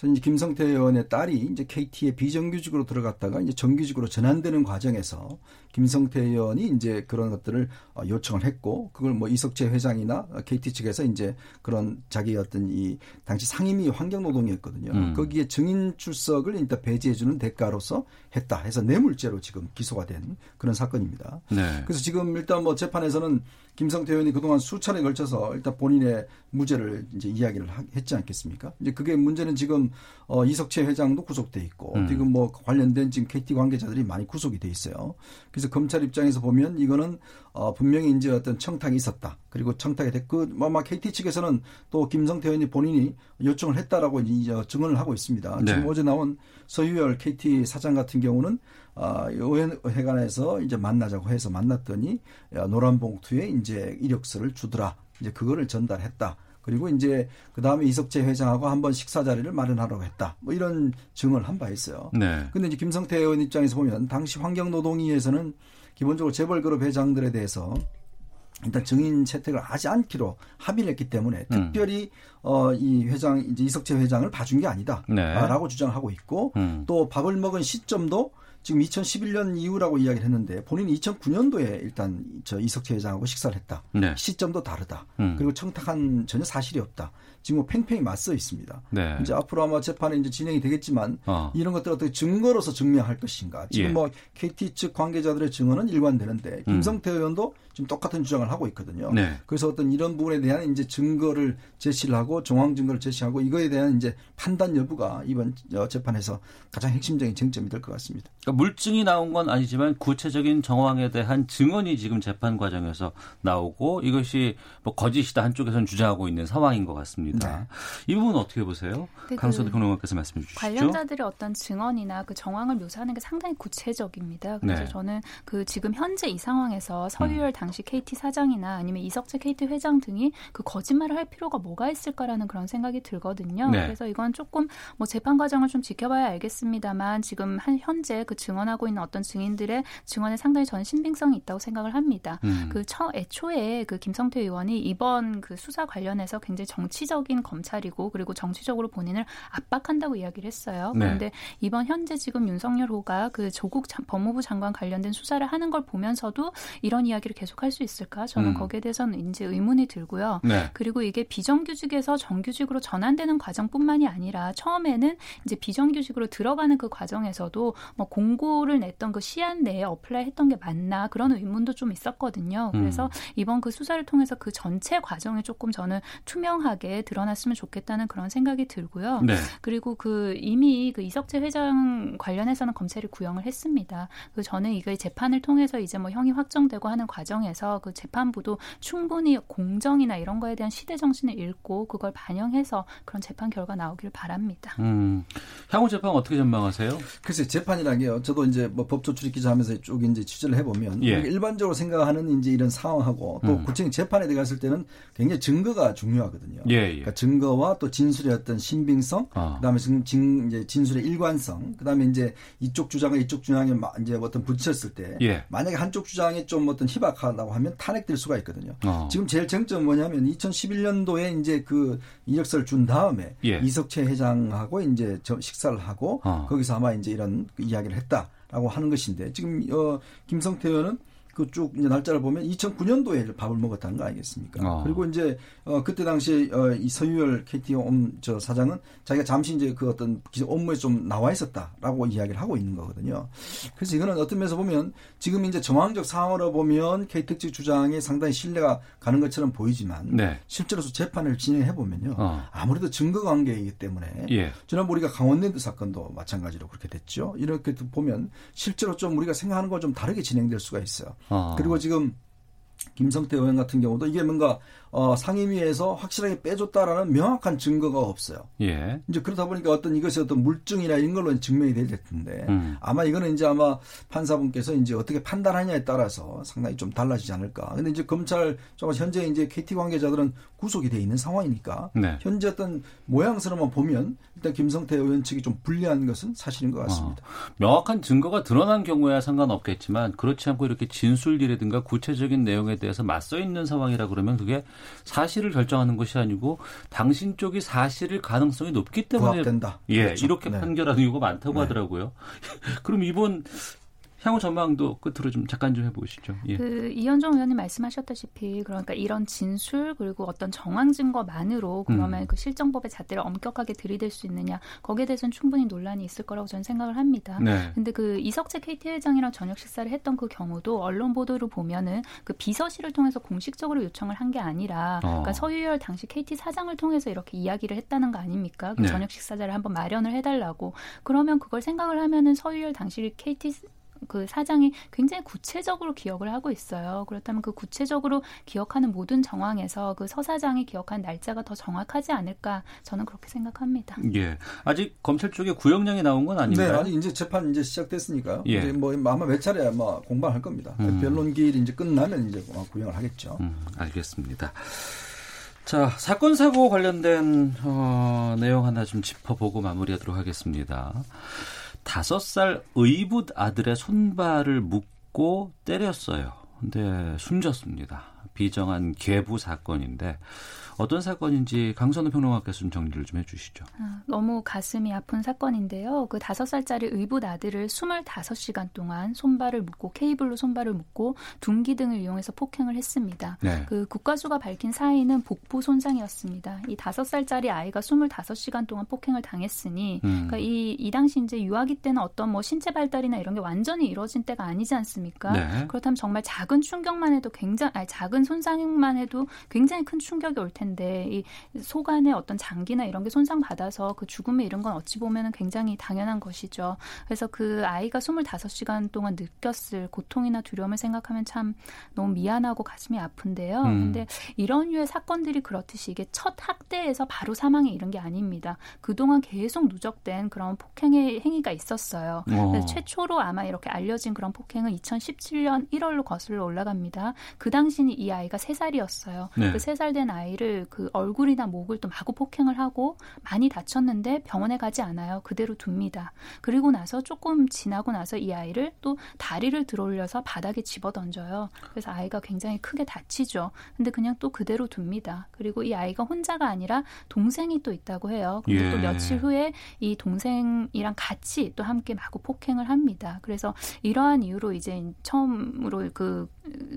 어, 이제 김성태 의원의 딸이 이제 KT에 비정규직으로 들어갔다가 이제 정규직으로 전환되는 과정에서 김성태 의원이 이제 그런 것들을 어, 요청을 했고 그걸 뭐 이석재 회장이나 KT 측에서 이제 그런 자기 어떤 이 당시 상임위 환경노동이었거든요. 음. 거기에 증인 출석을 일단 배제해주는 대가로서 했다 해서 뇌물죄로 지금 기소가 된 그런 사건입니다. 네. 그래서 지금 일단 뭐 재판에서는 김성태 의원이 그동안 수차례 걸쳐서 일단 본인의 무죄를 이제 이야기를 했지 않겠습니까? 이제 그게 문제는 지금 어 이석채 회장도 구속돼 있고 음. 지금 뭐 관련된 지금 KT 관계자들이 많이 구속이 돼 있어요. 그래서 검찰 입장에서 보면 이거는 어 분명히 이제 어떤 청탁이 있었다. 그리고 청탁이 됐고 뭐 아마 KT 측에서는 또 김성태 의원이 본인이 요청을 했다라고 이제 증언을 하고 있습니다. 네. 지금 어제 나온 서유열 KT 사장 같은 경우는 아, 의회관에서 이제 만나자고 해서 만났더니 노란 봉투에 이제 이력서를 주더라. 이제 그거를 전달했다. 그리고 이제 그 다음에 이석재 회장하고 한번 식사 자리를 마련하라고 했다. 뭐 이런 증언을 한 바 있어요. 네. 근데 이제 김성태 의원 입장에서 보면 당시 환경노동위에서는 기본적으로 재벌그룹 회장들에 대해서 일단 증인 채택을 하지 않기로 합의를 했기 때문에 음. 특별히 어, 이 회장 이제 이석재 회장을 봐준 게 아니다라고 네. 주장을 하고 있고 음. 또 밥을 먹은 시점도 지금 2011년 이후라고 이야기를 했는데 본인이 2009년도에 일단 저 이석재 회장하고 식사를 했다. 네. 시점도 다르다. 음. 그리고 청탁한 전혀 사실이 없다. 지금 뭐 팽팽히 맞서 있습니다. 네. 이제 앞으로 아마 재판이 이제 진행이 되겠지만 어. 이런 것들 어떻게 증거로서 증명할 것인가. 지금 예. 뭐 KT 측 관계자들의 증언은 일관되는데 음. 김성태 음. 의원도 지금 똑같은 주장을 하고 있거든요. 네. 그래서 어떤 이런 부분에 대한 이제 증거를 제시를 하고 정황 증거를 제시하고 이거에 대한 이제 판단 여부가 이번 재판에서 가장 핵심적인 쟁점이 될 것 같습니다. 그러니까 물증이 나온 건 아니지만 구체적인 정황에 대한 증언이 지금 재판 과정에서 나오고 이것이 뭐 거짓이다 한쪽에서는 주장하고 있는 상황인 것 같습니다. 네. 이 부분 은 어떻게 보세요? 네, 강선우 그 평론가께서 말씀해 주시죠. 관련자들의 어떤 증언이나 그 정황을 묘사하는 게 상당히 구체적입니다. 그래서 네. 저는 그 지금 현재 이 상황에서 서유열 음. 당시 KT 사장이나 아니면 이석재 KT 회장 등이 그 거짓말을 할 필요가 뭐가 있을까라는 그런 생각이 들거든요. 네. 그래서 이건 조금 뭐 재판 과정을 좀 지켜봐야 알겠습니다만 지금 한 현재 그 증언하고 있는 어떤 증인들의 증언에 상당히 저는 신빙성이 있다고 생각을 합니다. 음. 그 처 애초에 그 김성태 의원이 이번 그 수사 관련해서 굉장히 정치적인 검찰이고 그리고 정치적으로 본인을 압박한다고 이야기를 했어요. 네. 그런데 이번 현재 지금 윤석열 호가 그 조국 법무부 장관 관련된 수사를 하는 걸 보면서도 이런 이야기를 계속 계속할 수 있을까? 저는 음. 거기에 대해서는 이제 의문이 들고요. 네. 그리고 이게 비정규직에서 정규직으로 전환되는 과정뿐만이 아니라 처음에는 이제 비정규직으로 들어가는 그 과정에서도 뭐 공고를 냈던 그 시한 내에 apply 했던 게 맞나 그런 의문도 좀 있었거든요. 음. 그래서 음. 이번 그 수사를 통해서 그 전체 과정이 조금 저는 투명하게 드러났으면 좋겠다는 그런 생각이 들고요. 네. 그리고 그 이미 그 이석재 회장 관련해서는 검찰이 구형을 했습니다. 그 저는 이거 재판을 통해서 이제 뭐 형이 확정되고 하는 과정 과정에서 그 재판부도 충분히 공정이나 이런 거에 대한 시대 정신을 읽고 그걸 반영해서 그런 재판 결과 나오기를 바랍니다. 음, 향후 재판 어떻게 전망하세요? 글쎄 재판이라는 게요. 저도 이제 뭐 법조 출입 기자 하면서 쭉 이제 취재를 해보면 예. 일반적으로 생각하는 이제 이런 상황하고 또 음. 구체적인 재판에 들어갔을 때는 굉장히 증거가 중요하거든요. 예, 예. 그러니까 증거와 또 진술의 어떤 신빙성, 아. 그다음에 지금 진, 이제 진술의 일관성, 그다음에 이제 이쪽 주장과 이쪽 주장에 마- 이제 어떤 부딪혔을 때 예. 만약에 한쪽 주장이 좀 어떤 희박 하다고 하면 탄핵될 수가 있거든요. 어. 지금 제일 쟁점은 뭐냐면 2011년도에 이제 그 이력서를 준 다음에 예. 이석채 회장하고 이제 저 식사를 하고 어. 거기서 아마 이제 이런 그 이야기를 했다라고 하는 것인데 지금 어 김성태 의원은 그쭉 이제 날짜를 보면 2009년도에 밥을 먹었다는 거 아니겠습니까? 어. 그리고 이제 어 그때 당시에 어이 서유열 KT 옴저 사장은 자기가 잠시 이제 그 어떤 업무에 좀 나와 있었다라고 이야기를 하고 있는 거거든요. 그래서 이거는 어떤 면에서 보면 지금 이제 정황적 상황으로 보면 KT 측 주장에 상당히 신뢰가 가는 것처럼 보이지만 네. 실제로 재판을 진행해 보면요. 어. 아무래도 증거 관계이기 때문에 예. 지난번 우리가 강원랜드 사건도 마찬가지로 그렇게 됐죠. 이렇게 보면 실제로 좀 우리가 생각하는 거좀 다르게 진행될 수가 있어요. 어. 그리고 지금 김성태 의원 같은 경우도 이게 뭔가 어, 상임위에서 확실하게 빼줬다라는 명확한 증거가 없어요. 예. 이제 그러다 보니까 어떤 이것이 어떤 물증이나 이런 걸로 증명이 될 텐데 음. 아마 이거는 이제 아마 판사분께서 이제 어떻게 판단하냐에 따라서 상당히 좀 달라지지 않을까. 근데 이제 검찰 좀 현재 이제 KT 관계자들은 구속이 돼 있는 상황이니까 네. 현재 어떤 모양새로만 보면 일단 김성태 의원 측이 좀 불리한 것은 사실인 것 같습니다. 명확한 증거가 드러난 경우야 상관없겠지만 그렇지 않고 이렇게 진술이라든가 구체적인 내용에 대해서 맞서 있는 상황이라 그러면 그게 사실을 결정하는 것이 아니고 당신 쪽이 사실일 가능성이 높기 때문에 부합된다. 예 그렇죠. 이렇게 네. 판결하는 이유가 많다고 네. 하더라고요. 그럼 이번 향후 전망도 끝으로 좀 잠깐 좀 해보시죠. 예. 그 이현정 의원님 말씀하셨다시피 그러니까 이런 진술 그리고 어떤 정황 증거만으로 그러면 음. 그 실정법의 잣대를 엄격하게 들이댈 수 있느냐 거기에 대해서는 충분히 논란이 있을 거라고 저는 생각을 합니다. 네. 근데 그 이석채 KT 회장이랑 저녁 식사를 했던 그 경우도 언론 보도를 보면은 그 비서실을 통해서 공식적으로 요청을 한 게 아니라 어. 그러니까 서유열 당시 KT 사장을 통해서 이렇게 이야기를 했다는 거 아닙니까? 그 네. 저녁 식사 자리를 한번 마련을 해달라고 그러면 그걸 생각을 하면은 서유열 당시 KT 그 사장이 굉장히 구체적으로 기억을 하고 있어요. 그렇다면 그 구체적으로 기억하는 모든 정황에서 그 서 사장이 기억한 날짜가 더 정확하지 않을까 저는 그렇게 생각합니다. 예. 아직 검찰 쪽에 구형량이 나온 건 네, 아닌가요? 아직 이제 재판 이제 시작됐으니까요. 예. 이제 뭐 아마 몇 차례 아마 공방할 겁니다. 음. 변론 기일이 이제 끝나면 이제 구형을 하겠죠. 음, 알겠습니다. 자, 사건 사고 관련된 어, 내용 하나 좀 짚어보고 마무리하도록 하겠습니다. 다섯 살 의붓 아들의 손발을 묶고 때렸어요. 근데 숨졌습니다. 비정한 계부 사건인데 어떤 사건인지 강선우 평론가께서 좀 정리를 좀 해주시죠. 아, 너무 가슴이 아픈 사건인데요. 그 다섯 살짜리 의붓 아들을 25시간 동안 손발을 묶고 케이블로 손발을 묶고 둔기 등을 이용해서 폭행을 했습니다. 네. 그 국가수가 밝힌 사인은 복부 손상이었습니다. 이 다섯 살짜리 아이가 25시간 동안 폭행을 당했으니 음. 그러니까 이, 이 당시 이제 유아기 때는 어떤 뭐 신체 발달이나 이런 게 완전히 이루어진 때가 아니지 않습니까? 네. 그렇다면 정말 작은 충격만 해도 굉장히 아니 작은 손상만 해도 굉장히 큰 충격이 올 텐데 이 속안의 어떤 장기나 이런 게 손상 받아서 그 죽음에 이른 건 어찌 보면 은 굉장히 당연한 것이죠. 그래서 그 아이가 25시간 동안 느꼈을 고통이나 두려움을 생각하면 참 너무 미안하고 가슴이 아픈데요. 음. 근데 이런 류의 사건들이 그렇듯이 이게 첫 학대에서 바로 사망에 이른 게 아닙니다. 그동안 계속 누적된 그런 폭행의 행위가 있었어요. 어. 그래서 최초로 아마 이렇게 알려진 그런 폭행은 2017년 1월로 거슬러 올라갑니다. 그 당시는 이 아이가 3살이었어요. 네. 그 3살 된 아이를 그 얼굴이나 목을 또 마구 폭행을 하고 많이 다쳤는데 병원에 가지 않아요. 그대로 둡니다. 그리고 나서 조금 지나고 나서 이 아이를 또 다리를 들어올려서 바닥에 집어 던져요. 그래서 아이가 굉장히 크게 다치죠. 근데 그냥 또 그대로 둡니다. 그리고 이 아이가 혼자가 아니라 동생이 또 있다고 해요. 근데 예. 또 며칠 후에 이 동생이랑 같이 또 함께 마구 폭행을 합니다. 그래서 이러한 이유로 이제 처음으로 그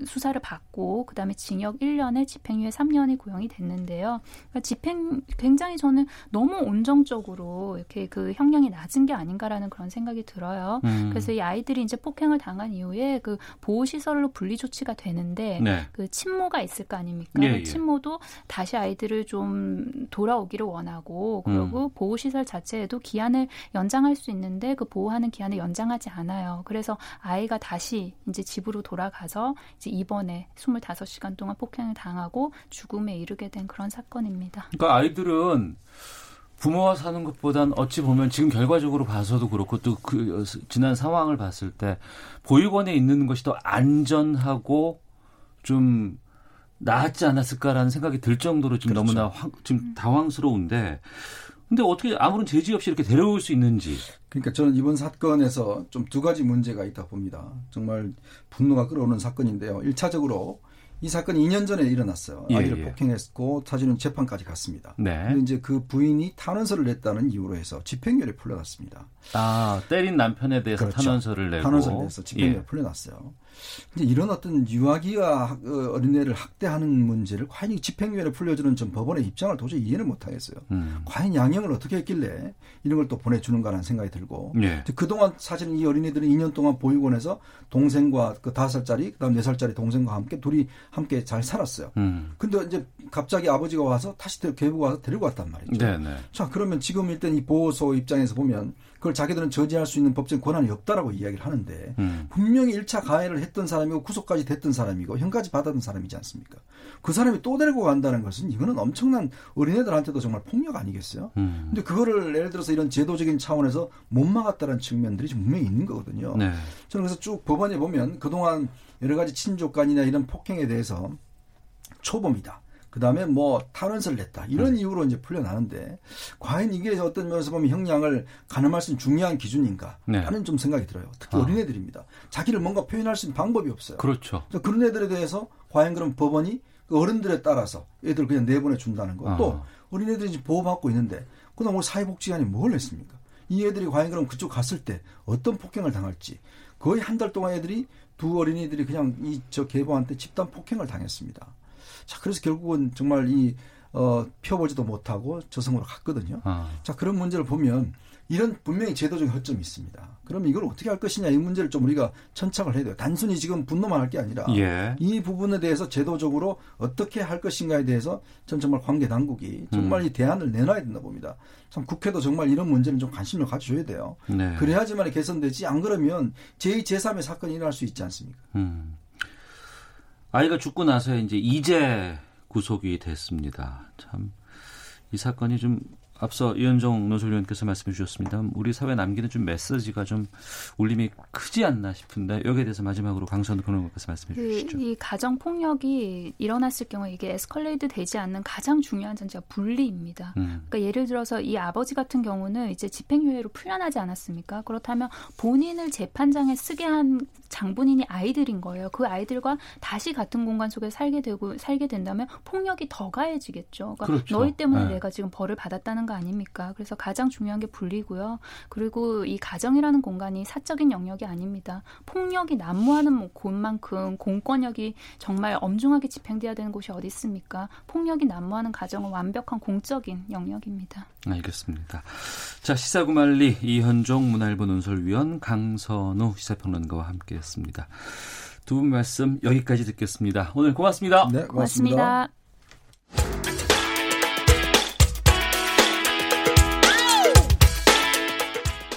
수사를 받고 그다음 그다음에 징역 1년에 집행유예 3년이 구형이 됐는데요. 그러니까 집행 굉장히 저는 너무 온정적으로 이렇게 그 형량이 낮은 게 아닌가라는 그런 생각이 들어요. 음. 그래서 이 아이들이 이제 폭행을 당한 이후에 그 보호 시설로 분리 조치가 되는데 네. 그 친모가 있을 거 아닙니까? 예, 예. 친모도 다시 아이들을 좀 돌아오기를 원하고 그리고 음. 보호 시설 자체에도 기한을 연장할 수 있는데 그 보호하는 기한을 연장하지 않아요. 그래서 아이가 다시 이제 집으로 돌아가서 이제 이번에 25시간 동안 폭행을 당하고 죽음에 이르게 된 그런 사건입니다. 그러니까 아이들은 부모와 사는 것보단 어찌 보면 지금 결과적으로 봐서도 그렇고 또 그 지난 상황을 봤을 때 보육원에 있는 것이 더 안전하고 좀 낫지 않았을까라는 생각이 들 정도로 지금 그렇죠. 너무나 황, 지금 당황스러운데 근데 어떻게 아무런 제지 없이 이렇게 데려올 수 있는지 그러니까 저는 이번 사건에서 좀 두 가지 문제가 있다 봅니다. 정말 분노가 끌어오는 사건인데요. 1차적으로 이 사건이 2년 전에 일어났어요. 예, 아이를 예. 폭행했고 사실은 재판까지 갔습니다. 네. 근데 이제 그 부인이 탄원서를 냈다는 이유로 해서 집행유예를 풀려났습니다. 아 때린 남편에 대해서 그렇죠. 탄원서를 내고 탄원서를 내서 집행유예 예. 풀려났어요. 근데 이런 어떤 유아기와 학- 어, 어린애를 학대하는 문제를 과연 이 집행유예를 풀려주는 전 법원의 입장을 도저히 이해를 못하겠어요. 음. 과연 양형을 어떻게 했길래 이런 걸 또 보내주는가라는 생각이 들고 예. 그동안 사실은 이 어린이들은 2년 동안 보육원에서 동생과 그 5살짜리 그다음 4살짜리 동생과 함께 둘이 함께 잘 살았어요. 음. 근데 이제 갑자기 아버지가 와서 다시 데- 계속 와서 데리고 왔단 말이죠. 네네. 자, 그러면 지금 일단 이 보호소 입장에서 보면 그걸 자기들은 저지할 수 있는 법적 권한이 없다라고 이야기를 하는데 음. 분명히 1차 가해를 했던 사람이고 구속까지 됐던 사람이고 형까지 받았던 사람이지 않습니까? 그 사람이 또 데리고 간다는 것은 이거는 엄청난 어린애들한테도 정말 폭력 아니겠어요? 음. 근데 그거를 예를 들어서 이런 제도적인 차원에서 못 막았다는 측면들이 좀 분명히 있는 거거든요. 네. 저는 그래서 쭉 법원에 보면 그동안 여러 가지 친족 간이나 이런 폭행에 대해서 초범이다. 그 다음에 뭐 탄원서를 냈다. 이런 음. 이유로 이제 풀려나는데 과연 이게 어떤 면에서 보면 형량을 가늠할 수 있는 중요한 기준인가? 네. 하는 좀 생각이 들어요. 특히 아. 어린애들입니다. 자기를 뭔가 표현할 수 있는 방법이 없어요. 그렇죠. 그런 애들에 대해서 과연 그럼 법원이 그 어른들에 따라서 애들 을 그냥 내보내 준다는 거. 또 아. 어린애들이 지금 보호받고 있는데 그다음 우리 사회복지관이 뭘 했습니까? 이 애들이 과연 그럼 그쪽 갔을 때 어떤 폭행을 당할지 거의 한 달 동안 애들이 두 어린이들이 그냥 이 저 계보한테 집단 폭행을 당했습니다. 자 그래서 결국은 정말 이 어, 펴보지도 못하고 저승으로 갔거든요. 아. 자 그런 문제를 보면 이런 분명히 제도적인 허점이 있습니다. 그럼 이걸 어떻게 할 것이냐 이 문제를 좀 우리가 천착을 해야 돼요. 단순히 지금 분노만 할 게 아니라 예. 이 부분에 대해서 제도적으로 어떻게 할 것인가에 대해서 전 정말 관계 당국이 정말 음. 이 대안을 내놔야 된다 봅니다. 참 국회도 정말 이런 문제는 좀 관심을 가져줘야 돼요. 네. 그래야지만 개선되지 안 그러면 제2, 제3의 사건이 일어날 수 있지 않습니까? 음. 아이가 죽고 나서 이제 이제 구속이 됐습니다. 참 이 사건이 좀 앞서 이현정 논설위원께서 말씀해 주셨습니다. 우리 사회 남기는 좀 메시지가 좀 울림이 크지 않나 싶은데 여기에 대해서 마지막으로 강선우 변호사께서 말씀해 주시죠. 그, 이 가정 폭력이 일어났을 경우에 이게 에스컬레이트 되지 않는 가장 중요한 전제가 분리입니다. 음. 그러니까 예를 들어서 이 아버지 같은 경우는 이제 집행유예로 풀려나지 않았습니까? 그렇다면 본인을 재판장에 쓰게 한 장본인이 아이들인 거예요. 그 아이들과 다시 같은 공간 속에 살게 되고 살게 된다면 폭력이 더 가해지겠죠. 그러니까 그렇죠. 너희 때문에 네. 내가 지금 벌을 받았다는 거 아닙니까? 그래서 가장 중요한 게 분리고요. 그리고 이 가정이라는 공간이 사적인 영역이 아닙니다. 폭력이 난무하는 곳만큼 공권력이 정말 엄중하게 집행돼야 되는 곳이 어디 있습니까? 폭력이 난무하는 가정은 완벽한 공적인 영역입니다. 알겠습니다. 자 시사구말리 이현종 문화일보 논설위원 강선우 시사평론가와 함께했습니다. 두 분 말씀 여기까지 듣겠습니다. 오늘 고맙습니다. 네, 고맙습니다. 고맙습니다.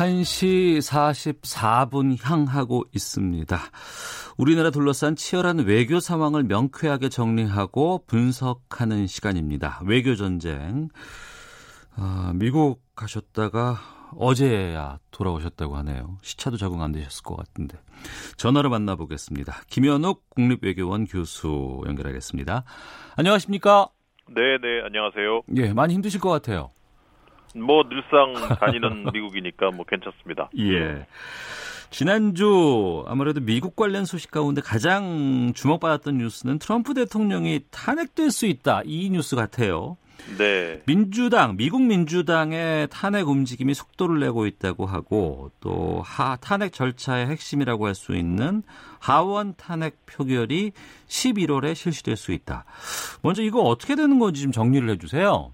1시 44분 향하고 있습니다. 우리나라 둘러싼 치열한 외교 상황을 명쾌하게 정리하고 분석하는 시간입니다. 외교 전쟁. 아, 미국 가셨다가 어제야 돌아오셨다고 하네요. 시차도 적응 안 되셨을 것 같은데. 전화로 만나보겠습니다. 김현욱 국립외교원 교수 연결하겠습니다. 안녕하십니까? 네, 네, 안녕하세요. 예, 많이 힘드실 것 같아요. 뭐 늘상 다니는 미국이니까 뭐 괜찮습니다. 예. 지난주 아무래도 미국 관련 소식 가운데 가장 주목받았던 뉴스는 트럼프 대통령이 탄핵될 수 있다 이 뉴스 같아요. 네. 민주당, 미국 민주당의 탄핵 움직임이 속도를 내고 있다고 하고 또 하, 탄핵 절차의 핵심이라고 할 수 있는 하원 탄핵 표결이 11월에 실시될 수 있다. 먼저 이거 어떻게 되는 건지 좀 정리를 해주세요.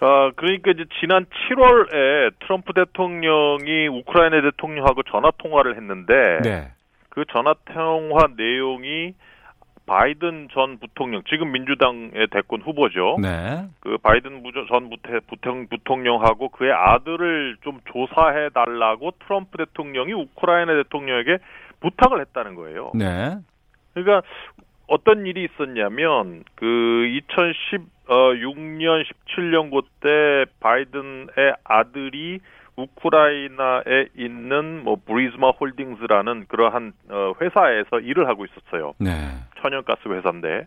어, 그러니까 이제 지난 7월에 트럼프 대통령이 우크라이나 대통령하고 전화 통화를 했는데 네. 그 전화 통화 내용이 바이든 전 부통령, 지금 민주당의 대권 후보죠. 네. 그 바이든 전 부통, 부통령하고 그의 아들을 좀 조사해 달라고 트럼프 대통령이 우크라이나 대통령에게 부탁을 했다는 거예요. 네. 그러니까 어떤 일이 있었냐면 그 2016년 17년 그때 바이든의 아들이 우크라이나에 있는 뭐 브리즈마 홀딩스라는 그러한 어, 회사에서 일을 하고 있었어요. 네. 천연가스 회사인데.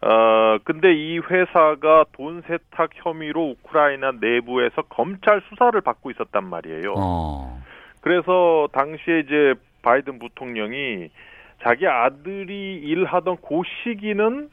어 근데 이 회사가 돈 세탁 혐의로 우크라이나 내부에서 검찰 수사를 받고 있었단 말이에요. 어. 그래서 당시에 이제 바이든 부통령이 자기 아들이 일하던 그 시기는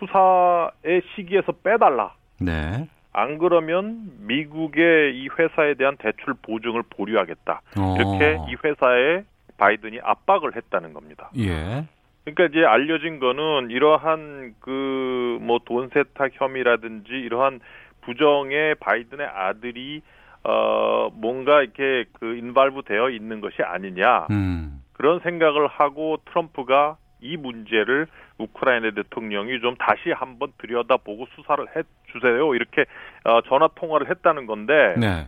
수사의 시기에서 빼달라. 네. 안 그러면 미국의 이 회사에 대한 대출 보증을 보류하겠다. 어. 이렇게 이 회사에 바이든이 압박을 했다는 겁니다. 예. 그러니까 이제 알려진 거는 이러한 그 뭐 돈 세탁 혐의라든지 이러한 부정에 바이든의 아들이 어 뭔가 이렇게 그 인발부 되어 있는 것이 아니냐 음. 그런 생각을 하고 트럼프가 이 문제를 우크라이나 대통령이 좀 다시 한번 들여다보고 수사를 해 주세요 이렇게 어, 전화 통화를 했다는 건데 네.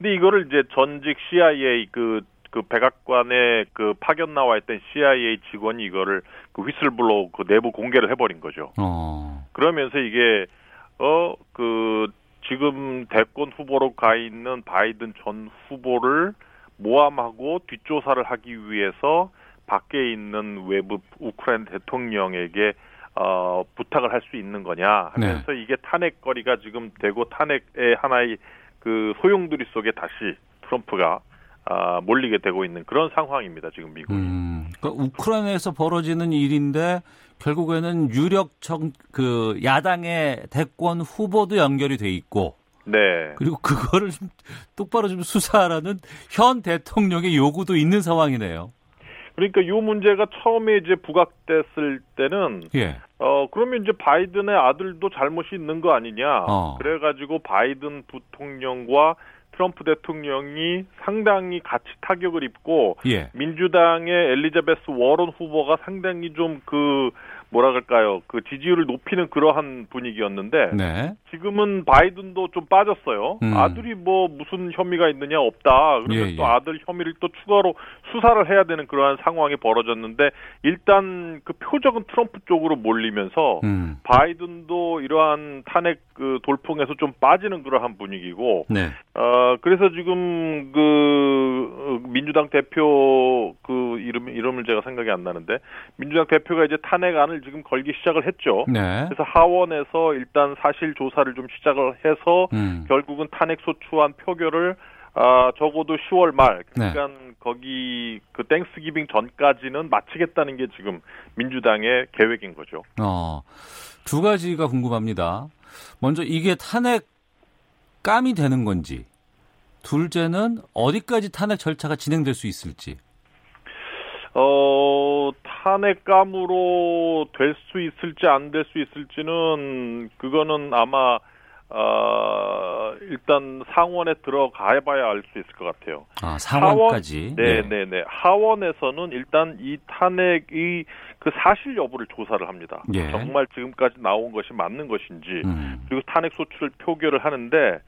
근데 이거를 이제 전직 CIA 그, 그 백악관에 그 파견 나와 있던 CIA 직원이 이거를 그 휘슬블로우 그 내부 공개를 해버린 거죠. 어. 그러면서 이게, 어, 그, 지금 대권 후보로 가 있는 바이든 전 후보를 모함하고 뒷조사를 하기 위해서 밖에 있는 외부 우크라이나 대통령에게 어, 부탁을 할 수 있는 거냐 하면서 이게 탄핵거리가 지금 되고 탄핵의 하나의 그 소용돌이 속에 다시 트럼프가 아, 몰리게 되고 있는 그런 상황입니다. 지금 미국이. 음. 그러니까 우크라이나에서 벌어지는 일인데 결국에는 유력 정, 그 야당의 대권 후보도 연결이 돼 있고 네. 그리고 그거를 좀 똑바로 좀 수사하라는 현 대통령의 요구도 있는 상황이네요. 그러니까 이 문제가 처음에 이제 부각됐을 때는 예. 어 그러면 이제 바이든의 아들도 잘못이 있는 거 아니냐. 어. 그래가지고 바이든 부통령과 트럼프 대통령이 상당히 같이 타격을 입고 예. 민주당의 엘리자베스 워런 후보가 상당히 좀그 뭐라 그럴까요 그 지지율을 높이는 그러한 분위기였는데 네. 지금은 바이든도 좀 빠졌어요. 음. 아들이 뭐 무슨 혐의가 있느냐 없다. 그러면 예, 또 예. 아들 혐의를 또 추가로 수사를 해야 되는 그러한 상황이 벌어졌는데 일단 그 표적은 트럼프 쪽으로 몰리면서 음. 바이든도 이러한 탄핵 그 돌풍에서 좀 빠지는 그러한 분위기고 네. 어 그래서 지금 그 어, 민주당 대표 그 이름 이름을 제가 생각이 안 나는데 민주당 대표가 이제 탄핵안을 지금 걸기 시작을 했죠. 네. 그래서 하원에서 일단 사실 조사를 좀 시작을 해서 음. 결국은 탄핵 소추안 표결을 아 적어도 10월 말 네. 그러니까 거기 그 땡스기빙 전까지는 마치겠다는 게 지금 민주당의 계획인 거죠. 어. 두 가지가 궁금합니다. 먼저 이게 탄핵 감이 되는 건지 둘째는 어디까지 탄핵 절차가 진행될 수 있을지. 어, 탄핵감으로 될 수 있을지 안 될 수 있을지는 그거는 아마 어, 일단 상원에 들어가 봐야 알 수 있을 것 같아요. 아, 상원까지. 네, 네, 네. 하원에서는 일단 이 탄핵이 그 사실 여부를 조사를 합니다. 예. 정말 지금까지 나온 것이 맞는 것인지 음. 그리고 탄핵 소추를 표결을 하는데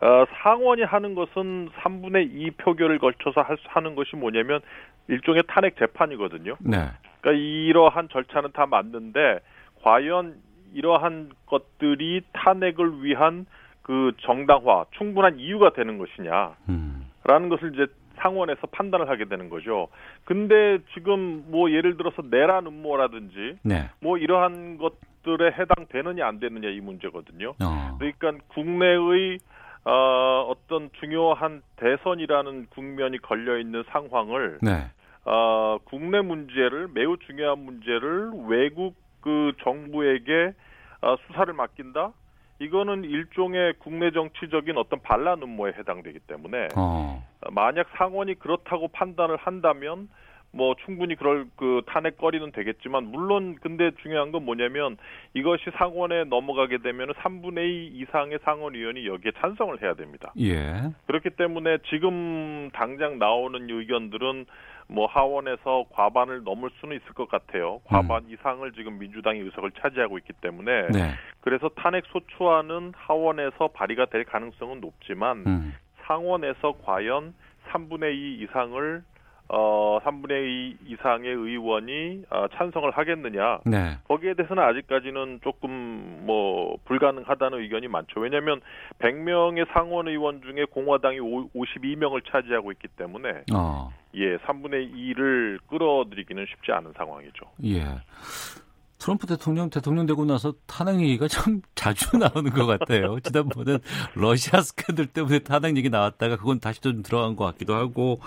어, 상원이 하는 것은 3분의 2 표결을 걸쳐서 할, 수- 하는 것이 뭐냐면 일종의 탄핵 재판이거든요. 네. 그러니까 이러한 절차는 다 맞는데 과연 이러한 것들이 탄핵을 위한 그 정당화, 충분한 이유가 되는 것이냐. 음. 라는 것을 이제 상원에서 판단을 하게 되는 거죠. 근데 지금 뭐 예를 들어서 내란 음모라든지 네. 뭐 이러한 것들에 해당되느냐 안 되느냐 이 문제거든요. 어. 그러니까 국내의 어, 어떤 중요한 대선이라는 국면이 걸려 있는 상황을 네. 어, 국내 문제를 매우 중요한 문제를 외국 그 정부에게 어, 수사를 맡긴다. 이거는 일종의 국내 정치적인 어떤 반란 음모에 해당되기 때문에 어. 어, 만약 상원이 그렇다고 판단을 한다면 뭐 충분히 그럴 그 탄핵거리는 되겠지만 물론 근데 중요한 건 뭐냐면 이것이 상원에 넘어가게 되면 3분의 2 이상의 상원 의원이 여기에 찬성을 해야 됩니다. 예. 그렇기 때문에 지금 당장 나오는 의견들은 뭐 하원에서 과반을 넘을 수는 있을 것 같아요. 과반 이상을 지금 민주당이 의석을 차지하고 있기 때문에 네. 그래서 탄핵 소추안은 하원에서 발의가 될 가능성은 높지만 음. 상원에서 과연 3분의 2 이상을 어 3분의 2 이상의 의원이 어, 찬성을 하겠느냐 네. 거기에 대해서는 아직까지는 조금 뭐 불가능하다는 의견이 많죠. 왜냐하면 100명의 상원 의원 중에 공화당이 52명을 차지하고 있기 때문에 어. 예 3분의 2를 끌어들이기는 쉽지 않은 상황이죠. 예. 트럼프 대통령 대통령 되고 나서 탄핵 얘기가 참 자주 나오는 것 같아요. 지난번엔 러시아 스캔들 때문에 탄핵 얘기 나왔다가 그건 다시 좀 들어간 것 같기도 하고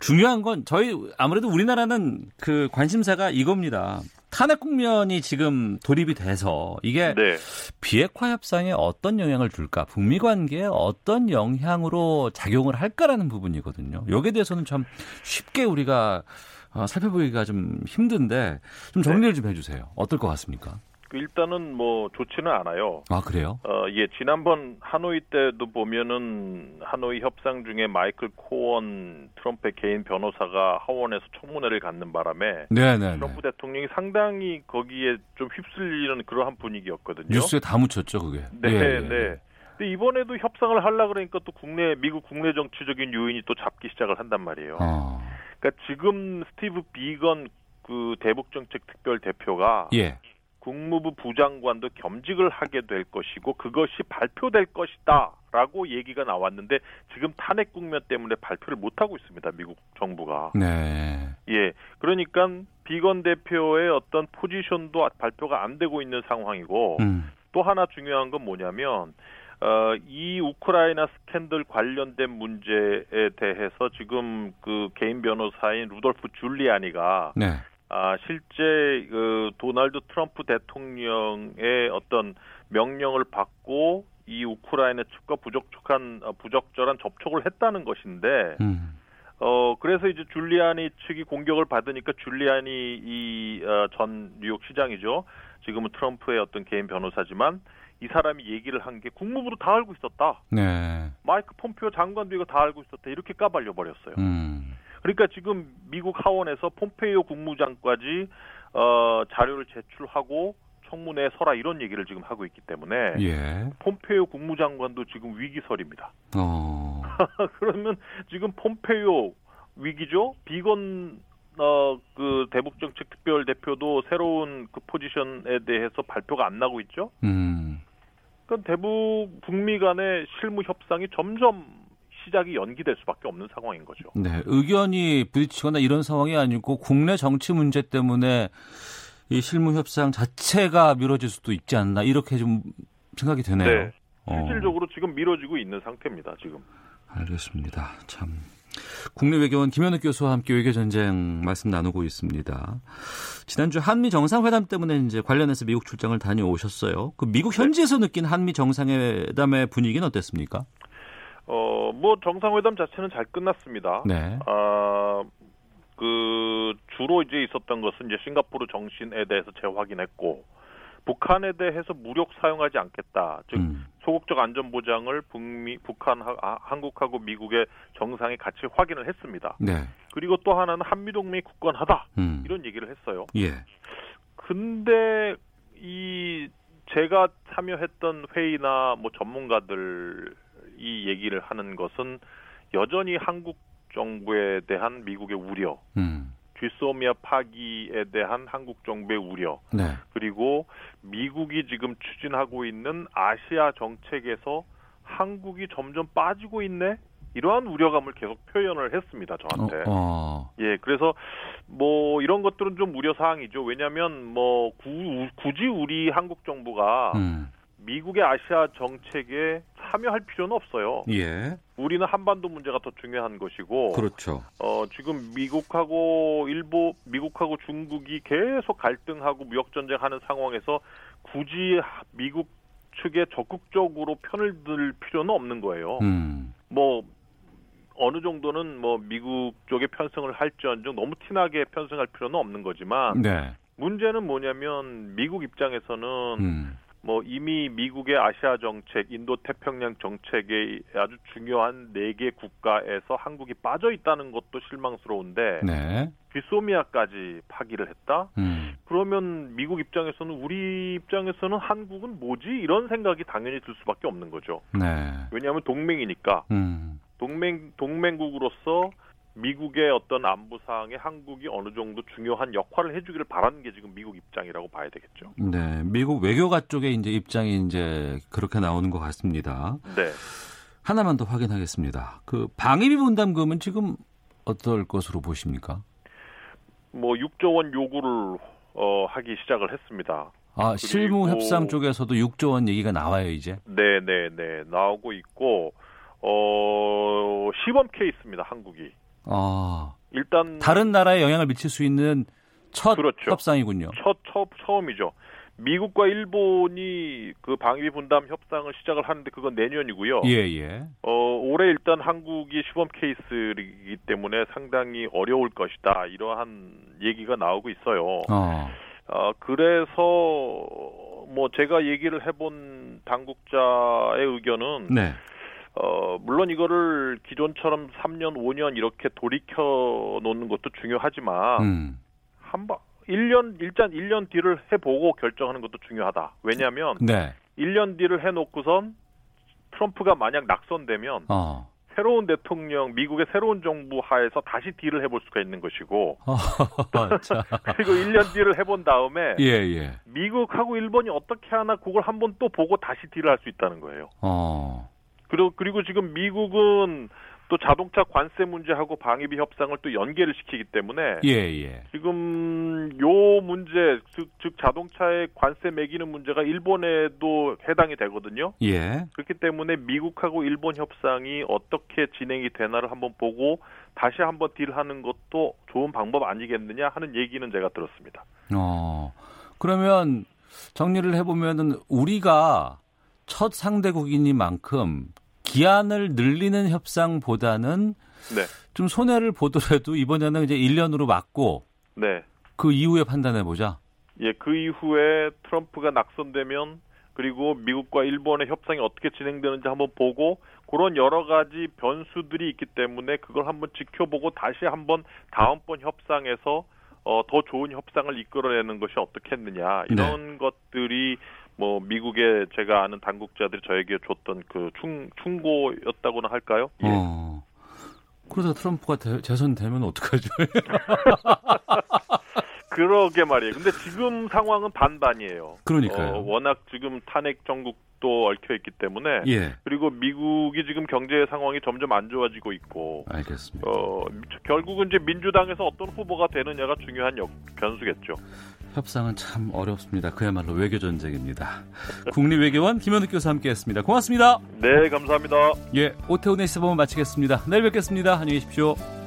중요한 건 저희 아무래도 우리나라는 그 관심사가 이겁니다. 탄핵 국면이 지금 돌입이 돼서 이게 네. 비핵화 협상에 어떤 영향을 줄까, 북미 관계에 어떤 영향으로 작용을 할까라는 부분이거든요. 여기에 대해서는 참 쉽게 우리가 어, 살펴보기가 좀 힘든데 좀 정리를 좀 해주세요. 어떨 것 같습니까? 그 일단은 뭐 좋지는 않아요. 아 그래요? 어, 예, 지난번 하노이 때도 보면은 하노이 협상 중에 마이클 코원 트럼프의 개인 변호사가 하원에서 청문회를 갖는 바람에 네네. 트럼프 대통령이 상당히 거기에 좀 휩쓸리는 그러한 분위기였거든요. 뉴스에 다 묻혔죠 그게. 네, 예, 예. 네. 근데 이번에도 협상을 하려 그러니까 또 국내 미국 국내 정치적인 요인이 또 잡기 시작을 한단 말이에요. 어. 그러니까 지금 스티브 비건 그 대북 정책 특별 대표가 예. 국무부 부장관도 겸직을 하게 될 것이고 그것이 발표될 것이다라고 얘기가 나왔는데 지금 탄핵 국면 때문에 발표를 못 하고 있습니다. 미국 정부가. 네. 예. 그러니까 비건 대표의 어떤 포지션도 발표가 안 되고 있는 상황이고 음. 또 하나 중요한 건 뭐냐면 어, 이 우크라이나 스캔들 관련된 문제에 대해서 지금 그 개인 변호사인 루돌프 줄리아니가 네. 아, 실제 그 도널드 트럼프 대통령의 어떤 명령을 받고 이 우크라이나 측과 부적절한 어, 부적절한 접촉을 했다는 것인데 음. 어 그래서 이제 줄리아니 측이 공격을 받으니까 줄리아니 이전 뉴욕 시장이죠. 지금은 트럼프의 어떤 개인 변호사지만 이 사람이 얘기를 한 게 국무부도 다 알고 있었다. 네. 마이크 폼피오 장관도 이거 다 알고 있었다. 이렇게 까발려 버렸어요. 음. 그러니까 지금 미국 하원에서 폼페이오 국무장까지 어, 자료를 제출하고 청문회에 서라 이런 얘기를 지금 하고 있기 때문에 예. 폼페이오 국무장관도 지금 위기설입니다. 어. 그러면 지금 폼페이오 위기죠. 비건 어, 그 대북 정책 특별 대표도 새로운 그 포지션에 대해서 발표가 안 나고 있죠. 음. 그러니까 대북 북미 간의 실무 협상이 점점 시작이 연기될 수밖에 없는 상황인 거죠. 네, 의견이 부딪히거나 이런 상황이 아니고 국내 정치 문제 때문에 이 실무 협상 자체가 미뤄질 수도 있지 않나 이렇게 좀 생각이 되네요. 네. 어, 실질적으로 지금 미뤄지고 있는 상태입니다. 지금. 알겠습니다. 참 국내 외교원 김현욱 교수와 함께 외교 전쟁 말씀 나누고 있습니다. 지난주 한미 정상회담 때문에 이제 관련해서 미국 출장을 다녀오셨어요. 그 미국 현지에서 느낀 한미 정상회담의 분위기는 어땠습니까? 어, 뭐 정상회담 자체는 잘 끝났습니다. 네. 아, 그 주로 이제 있었던 것은 이제 싱가포르 정신에 대해서 재확인했고 북한에 대해서 무력 사용하지 않겠다. 즉 음. 소극적 안전 보장을 북미 북한 아, 한국하고 미국의 정상이 같이 확인을 했습니다. 네. 그리고 또 하나는 한미 동맹이 굳건하다. 음. 이런 얘기를 했어요. 예. 근데 이 제가 참여했던 회의나 뭐 전문가들 이 얘기를 하는 것은 여전히 한국 정부에 대한 미국의 우려, 음. 쥐소미아 파기에 대한 한국 정부의 우려, 네. 그리고 미국이 지금 추진하고 있는 아시아 정책에서 한국이 점점 빠지고 있네. 이러한 우려감을 계속 표현을 했습니다 저한테. 어, 어. 예, 그래서 뭐 이런 것들은 좀 우려 사항이죠. 왜냐하면 뭐 구, 굳이 우리 한국 정부가 음. 미국의 아시아 정책에 참여할 필요는 없어요. 예. 우리는 한반도 문제가 더 중요한 것이고, 그렇죠. 어, 지금 미국하고 일본, 미국하고 중국이 계속 갈등하고 무역 전쟁하는 상황에서 굳이 미국 측에 적극적으로 편을 들 필요는 없는 거예요. 음. 뭐 어느 정도는 뭐 미국 쪽에 편승을 할지언정 너무 티나게 편승할 필요는 없는 거지만 네. 문제는 뭐냐면 미국 입장에서는 음. 뭐 이미 미국의 아시아 정책, 인도 태평양 정책에 아주 중요한 네 개 국가에서 한국이 빠져 있다는 것도 실망스러운데 네. 귀소미아까지 파기를 했다. 음. 그러면 미국 입장에서는 우리 입장에서는 한국은 뭐지 이런 생각이 당연히 들 수밖에 없는 거죠. 네. 왜냐하면 동맹이니까 음. 동맹 동맹국으로서 미국의 어떤 안보 사항에 한국이 어느 정도 중요한 역할을 해주기를 바라는 게 지금 미국 입장이라고 봐야 되겠죠. 네. 미국 외교가 쪽에 이제 입장이 이제 그렇게 나오는 것 같습니다. 네. 하나만 더 확인하겠습니다. 그 방위비 분담금은 지금 어떨 것으로 보십니까? 뭐 6조 원 요구를 어, 하기 시작을 했습니다. 아, 실무 협상 쪽에서도 6조 원 얘기가 나와요, 이제. 네, 네, 네 나오고 있고 어 시범 케이스입니다. 한국이 아, 일단 다른 나라에 영향을 미칠 수 있는 첫 그렇죠. 협상이군요. 첫, 첫 처음이죠. 미국과 일본이 그 방위비 분담 협상을 시작을 하는데 그건 내년이고요. 예, 예. 어, 올해 일단 한국이 시범 케이스이기 때문에 상당히 어려울 것이다. 이러한 얘기가 나오고 있어요. 어. 어, 그래서 뭐 제가 얘기를 해본 당국자의 의견은 네. 어, 물론 이거를 기존처럼 3년, 5년 이렇게 돌이켜 놓는 것도 중요하지만 음. 한 번 1년 일단 1년 뒤를 해 보고 결정하는 것도 중요하다. 왜냐하면 네. 1년 뒤를 해 놓고선 트럼프가 만약 낙선되면 어. 새로운 대통령, 미국의 새로운 정부 하에서 다시 딜을 해볼 수가 있는 것이고, 자. 그리고 1년 딜을 해본 다음에, 예, 예. 미국하고 일본이 어떻게 하나 그걸 한번 또 보고 다시 딜을 할 수 있다는 거예요. 어. 그리고, 그리고 지금 미국은 또 자동차 관세 문제하고 방위비 협상을 또 연계를 시키기 때문에, 예, 예. 지금 요 문제, 즉, 즉 자동차에 관세 매기는 문제가 일본에도 해당이 되거든요. 예. 그렇기 때문에 미국하고 일본 협상이 어떻게 진행이 되나를 한번 보고 다시 한번 딜하는 것도 좋은 방법 아니겠느냐 하는 얘기는 제가 들었습니다. 어. 그러면 정리를 해보면은 우리가 첫 상대국이니만큼 기한을 늘리는 협상보다는 네, 좀 손해를 보더라도 이번에는 이제 1년으로 막고 네, 그 이후에 판단해 보자. 예, 그 이후에 트럼프가 낙선되면 그리고 미국과 일본의 협상이 어떻게 진행되는지 한번 보고 그런 여러 가지 변수들이 있기 때문에 그걸 한번 지켜보고 다시 한번 다음번 협상에서 어, 더 좋은 협상을 이끌어내는 것이 어떻겠느냐. 이런 것들이 뭐 미국의 제가 아는 당국자들이 저에게 줬던 그 충, 충고였다고나 할까요? 예. 어. 그러다 트럼프가 대- 재선되면 어떡하죠? 그러게 말이에요. 근데 지금 상황은 반반이에요. 그러니까요. 어, 워낙 지금 탄핵 정국도 얽혀 있기 때문에 예. 그리고 미국이 지금 경제 상황이 점점 안 좋아지고 있고 알겠습니다. 어, 결국은 이제 민주당에서 어떤 후보가 되느냐가 중요한 역, 변수겠죠. 협상은 참 어렵습니다. 그야말로 외교 전쟁입니다. 국립외교원 김현욱 교수 함께했습니다. 고맙습니다. 네, 감사합니다. 예, 오태훈의 시사본을 마치겠습니다. 내일 뵙겠습니다. 안녕히 계십시오.